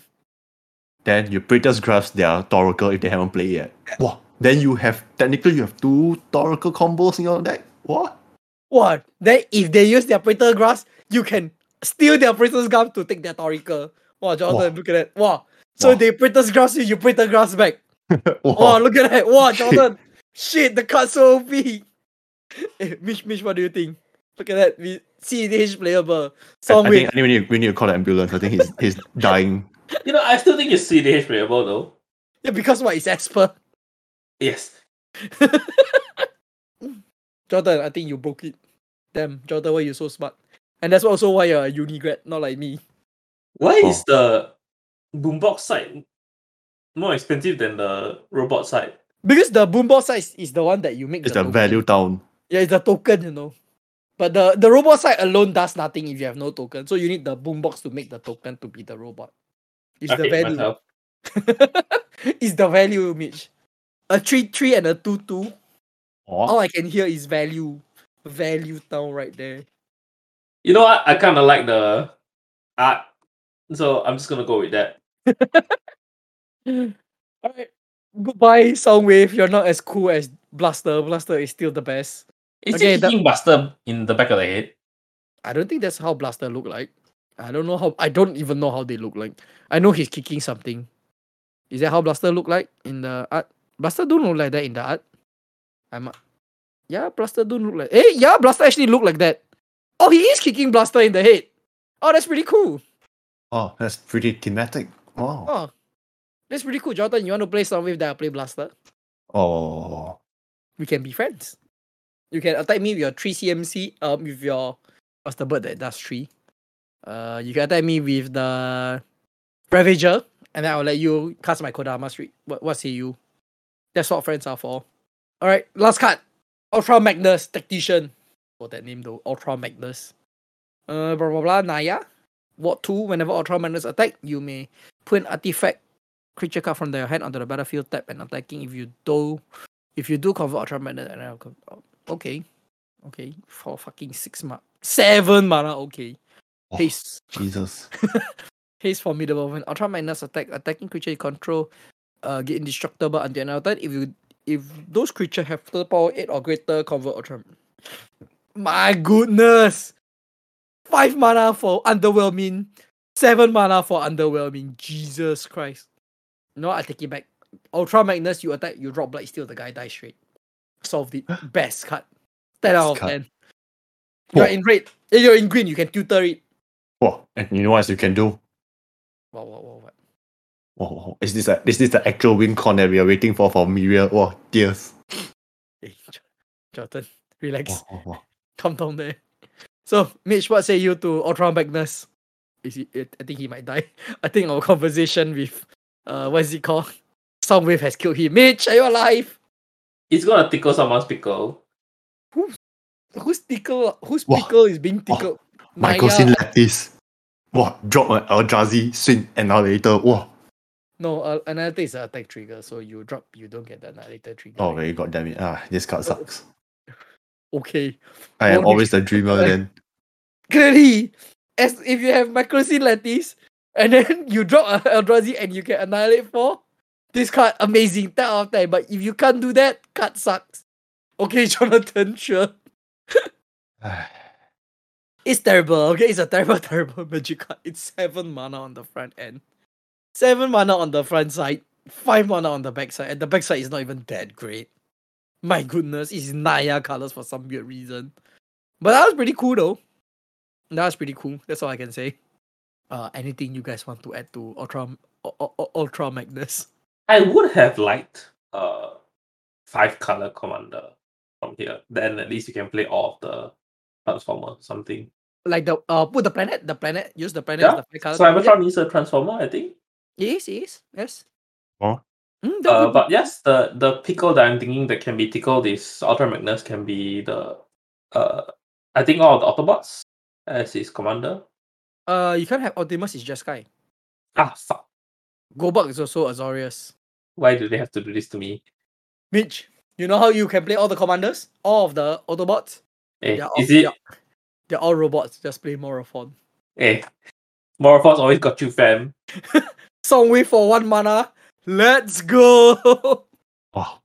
Then you Praetor's Grasp their Toracle if they haven't played yet. Wow, then you have technically you have two Torrical combos in your deck. What? What? Then if they use their Praetor Grasp, you can steal their Praetor's Gum to take their Torrical. Wow, Jonathan, Wow. look at that. Wow. So Wow. they Praetor's Grasp you, you Praetor Grasp back. Wow. Wow, look at that. Wow, Shit. Jordan. Shit, the card's so OP. Eh, Mitch, Mitch, what do you think? Look at that. We CEDH playable. I, Song I with think, I think we need, we need to call the ambulance. I think he's he's dying. You know, I still think it's CDH playable though. yeah, because what is Esper? Yes. Jordan, I think you broke it. Damn, Jordan, why you so smart? And that's also why you're a uni grad, not like me. Why Oh. is the boombox side more expensive than the robot side? Because the boombox size is the one that you make It's the the value down. Yeah, it's a token, you know. But the, the robot side alone does nothing if you have no token. So you need the boombox to make the token to be the robot. It's I the value. myself. it's the value, Mitch. A 3 3 and a 2 2. What? All I can hear is value. Value town right there. You know what? I kind of like the art, so I'm just gonna go with that. Alright. Goodbye, Soundwave. You're not as cool as Blaster. Blaster is still the best. Is Okay, it the- hitting Buster in the back of the head? I don't think that's how Blaster look like. I don't know how I don't even know how they look like. I know he's kicking something. Is that how Blaster look like in the art? Blaster don't look like that in the art. I'm yeah, Blaster don't look like Hey, yeah, Blaster actually look like that. Oh, he is kicking Blaster in the head. Oh, that's pretty cool. Oh, that's pretty thematic. Wow. Oh. That's pretty cool. Jonathan, you want to play Soundwave that I play Blaster? Oh. We can be friends. You can attack me with your 3 CMC, um, with your what's the bird that does 3? Uh, you can attack me with the Ravager, and then I'll let you cast my Kodama's Reach. What, what say you? That's what friends are for. Alright, last card. Ultra Magnus, Tactician. What that name though? Ultra Magnus. Uh, blah blah blah. Naya. What 2. Whenever Ultra Magnus attack, you may put an artifact creature card from their hand onto the battlefield, tap and attacking. If you do, if you do convert Ultra Magnus, and I'll oh, okay, okay, for fucking six mana, seven mana. Okay, Oh, haste, Jesus. haste formidable. When Ultra Magnus attack, attacking creature you control, uh, get indestructible until another turn. If you if those creatures have total power eight or greater, convert Ultra. My goodness, five mana for underwhelming, seven mana for underwhelming. Jesus Christ. No, I take it back. Ultra Magnus, you attack, you drop Blight Steel, the guy dies straight. Solved it. Best cut. 10 out of Best card. 10. You're in red. eh, You're in green, you can tutor it. Whoa. And you know what else you can do? Wow, wow, wow, what? Whoa, whoa. Is this a, is this the actual win con that we are waiting for for Miriam? Wow, tears. Hey, Jo- Jonathan, relax. Wow, wow, wow. Calm down there. So, Mitch, what say you to Ultra Magnus? Is he, I think he might die. I think our conversation with, uh, what is it called? Soundwave has killed him. Mitch, are you alive? It's gonna tickle someone's pickle. who's tickle? Whose Wow. pickle is being tickled? Michael Naya. Sin Lattice. Wow, drop an Eldrazi, swing annihilator. Wow. No, uh, another is an attack trigger, so you drop, you don't get the annihilator trigger. Oh, very god damn it. Ah, this card sucks. Okay. I am always the dreamer then. Clearly, as if you have Mycosynth Lattice, and then you drop a Eldrazi and you can annihilate four, this card amazing, 10 out of 10. But if you can't do that, card sucks. Okay, Jonathan, sure. It's terrible, okay? It's a terrible, terrible magic card. It's 7 mana on the front end. 7 mana on the front side, 5 mana on the back side, and the back side is not even that great. My goodness, it's Naya colors for some weird reason. But that was pretty cool though. That was pretty cool. That's all I can say. Uh, anything you guys want to add to Ultra U- U- U- Ultra Magnus? I would have liked uh five color commander from here. Then at least you can play all of the transformer something. Like the uh, put the planet, the planet, use the planet as Yeah, the five color. Yeah, Cybertron is a transformer, I think. Yes, yes, yes. Huh? Mm, Uh, but yes, the the pickle that I'm thinking that can be tickled is Ultra Magnus can be the uh I think all of the Autobots as his commander. Uh, you can't have Optimus. It's just Sky. Ah fuck. Goldbug is also Azorius. Why do they have to do this to me? Mitch, you know how you can play all the commanders, all of the Autobots. Eh, They're all, is it They're, they're all robots. Just play Morophon. eh Morphos always got you fam. Song Songwave for one mana. Let's go. Wow.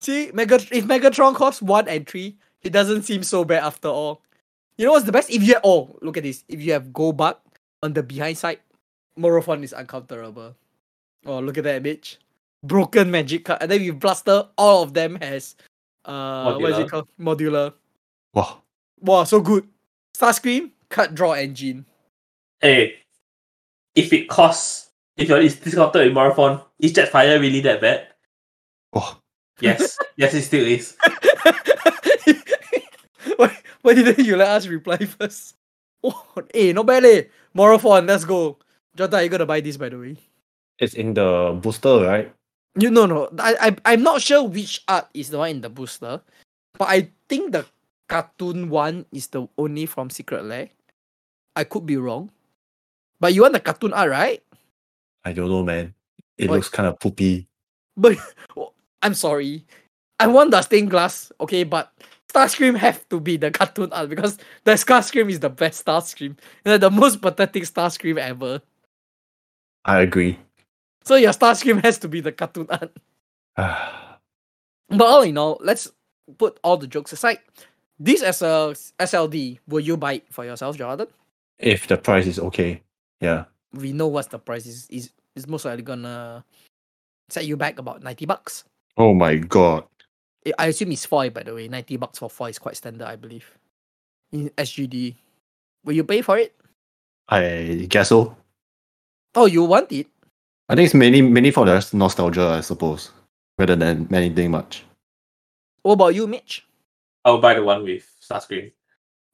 See, Mega if Megatron costs one and three, it doesn't seem so bad after all. You know what's the best? If you have, oh, look at this. If you have go back on the behind side, Morophon is uncounterable. Oh, look at that image. Broken magic card. And then you blaster, all of them has uh what is Modular. it called? Modular. Wow. Wow, so good. Starscream, cut draw engine. Hey, if it costs, if you're it's discounted with Morophon, is Jetfire really that bad? Oh. Yes, yes, it still is. why, didn't you let us reply first? Oh, hey, not bad eh. Morophon, let's go. Jota, are you gonna buy this by the way? It's in the booster, right? You no no. I, I I'm not sure which art is the one in the booster, but I think the cartoon one is the only from Secret Lair. I could be wrong. But you want the cartoon art, right? I don't know, man. It What? looks kind of poopy. But I'm sorry. I want the stained glass, okay, but Starscream have to be the cartoon art because the Starscream is the best Starscream. You know, the most pathetic Starscream ever. I agree. So your Starscream has to be the cartoon art. But all in all, let's put all the jokes aside. This as a SLD, will you buy it for yourself, Jordan? if the price is okay, yeah. We know what's the price is is is most likely gonna set you back about ninety bucks. Oh my god. I- I assume it's foil, by the way. Ninety bucks for foil is quite standard, I believe. In SGD, will you pay for it? I guess so. Oh, you want it? I think it's mainly mainly for the nostalgia, I suppose, rather than anything much. What about you, Mitch? I'll buy the one with Starscream.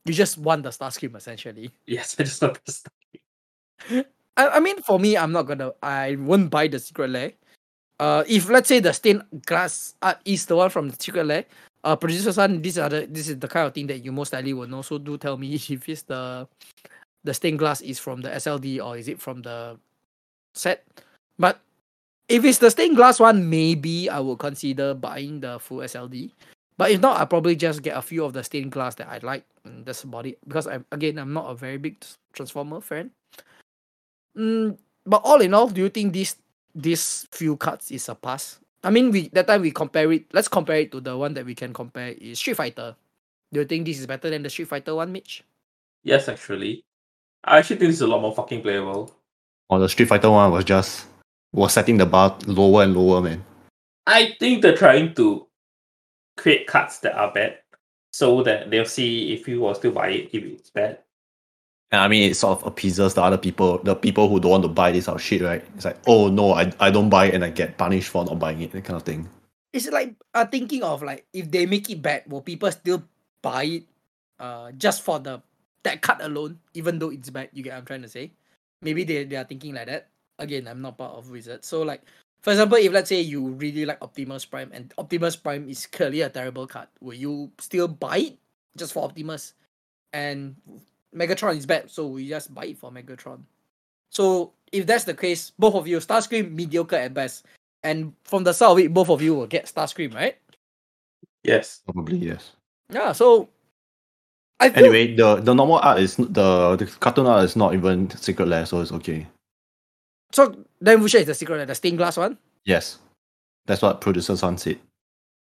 You just want the Starscream essentially. Yes, I just want the Starscream. I, I mean, for me, I'm not gonna. I won't buy the Secret Lair. Uh, if let's say the stained glass art is the one from the Secret Lair, uh, producer son, these are the this is the kind of thing that you most likely will know. So do tell me if it's the the stained glass is from the SLD or is it from the set. But if it's the stained glass one, maybe I will consider buying the full SLD. But if not, I'll probably just get a few of the stained glass that I like. And that's about it. Because I'm again, I'm not a very big Transformer fan. Mm, but all in all, do you think this this few cards is a pass? I mean, we that time we compare it. Let's compare it to the one that we can compare is Street Fighter. Do you think this is better than the Street Fighter one, Mitch? Yes, actually. I actually think this is a lot more fucking playable. Or the Street Fighter one was just was setting the bar lower and lower, man. I think they're trying to create cards that are bad so that they'll see if you will still buy it if it's bad. And I mean, it sort of appeases the other people, the people who don't want to buy this out shit, right? It's like, oh no, I, I don't buy it and I get punished for not buying it, that kind of thing. It's like uh, thinking of like if they make it bad, will people still buy it? Uh, just for the that card alone, even though it's bad. You get what I'm trying to say? Maybe they they are thinking like that. Again, I'm not part of Wizard, so like for example, if let's say you really like Optimus Prime and Optimus Prime is clearly a terrible card, will you still buy it just for Optimus? And Megatron is bad, so we just buy it for Megatron. So if that's the case, both of you, Starscream mediocre at best, and from the start of it, both of you will get Starscream, right? Yes. Probably yes. Yeah. So I feel, Anyway, the the normal art is the the cartoon art is not even secret lair, so it's okay. So then which one is the secret? The stained glass one? Yes, that's what producer Sun said.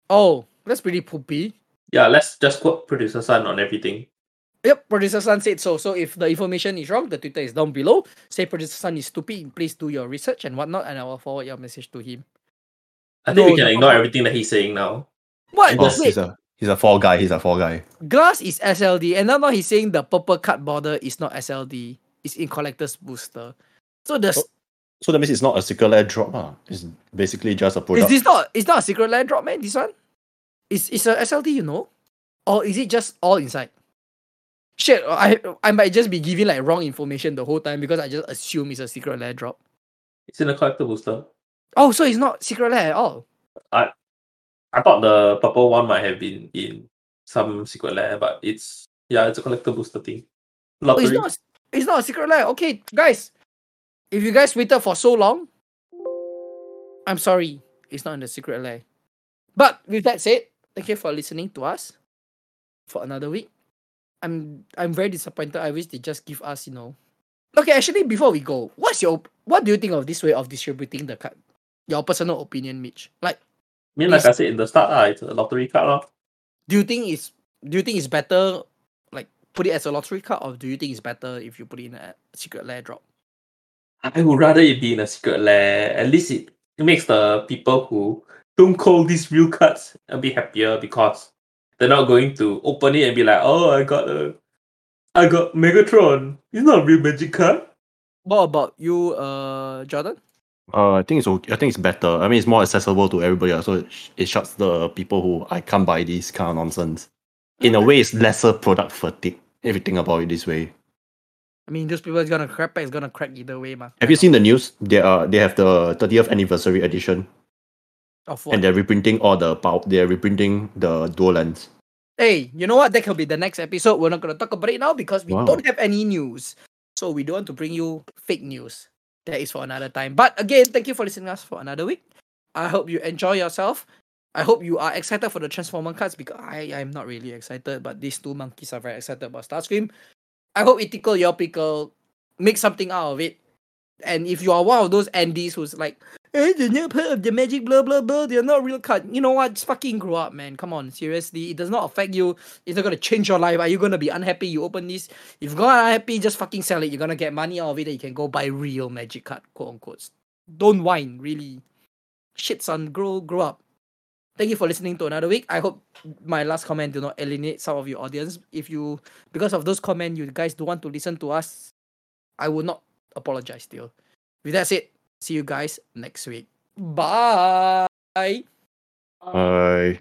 Oh, that's pretty poopy. Yeah, let's just quote producer son on everything. Yep, producer Sun said so. So if the information is wrong, the Twitter is down below. Say producer Sun is stupid. Please do your research and whatnot, and I will forward your message to him. I think No, we can the ignore purple- everything that he's saying now. What? Oh, he's a he's a fall guy. He's a fall guy. glass is SLD, and now now he's saying the purple card border is not SLD. It's in collector's booster. So the Oh, So that means it's not a secret lair drop. Ah. It's basically just a product. is this not? It's not a secret land drop, man. This one, it's it's a SLD, you know, or is it just all inside? Shit, I I might just be giving like wrong information the whole time because I just assume it's a secret lair drop. It's in a collectible booster. Oh, so it's not secret lair at all. I I thought the purple one might have been in some secret lair, but it's yeah, it's a collector booster thing. Oh, it's not. It's not a secret lair. Okay, guys, if you guys waited for so long, I'm sorry. It's not in the secret lair. But with that said, thank you for listening to us for another week. I'm I'm very disappointed. I wish they just give us, you know. Okay, actually, before we go, what's your what do you think of this way of distributing the card? Your personal opinion, Mitch. Like, I mean, like I said in the start, ah, it's a lottery card. lor. Do you think it's do you think it's better like put it as a lottery card or do you think it's better if you put it in a secret lair drop? I would rather it be in a secret lair. At least it, it makes the people who don't call these real cards a bit happier because they're not going to open it and be like, oh, I got a, I got Megatron. It's not a real magic card. What about you, uh Jordan? Uh, I think it's okay. I think it's better. I mean, it's more accessible to everybody. ah, So it, sh- it shuts the people who I can't buy this kind of nonsense. In a way, it's lesser product fatigue if you think about it this way. I mean those people is gonna crack back, it's gonna crack either way, man. Have you seen the news? They are they have the 30th anniversary edition, of what? and they're reprinting all the pow- They're reprinting the dual lands. Hey, you know what? That could be the next episode. We're not gonna talk about it now because we Wow. don't have any news. So we don't want to bring you fake news. That is for another time. But again, thank you for listening to us for another week. I hope you enjoy yourself. I hope you are excited for the Transformer cards because I am not really excited, but these two monkeys are very excited about Starscream. I hope it tickle your pickle, make something out of it. And if you are one of those Andes who's like, eh, they're not part of the magic, blah blah blah, they're not real card. You know what? Just fucking grow up, man. Come on, seriously. It does not affect you. It's not gonna change your life. Are you gonna be unhappy? You open this. If you're unhappy, just fucking sell it. You're gonna get money out of it that you can go buy real magic card, quote unquote. Don't whine, really. Shit son, grow grow up. Thank you for listening to another week. I hope my last comment do not alienate some of your audience. If you because of those comments, you guys don't want to listen to us, I will not apologize still. With that said, see you guys next week. Bye. Bye.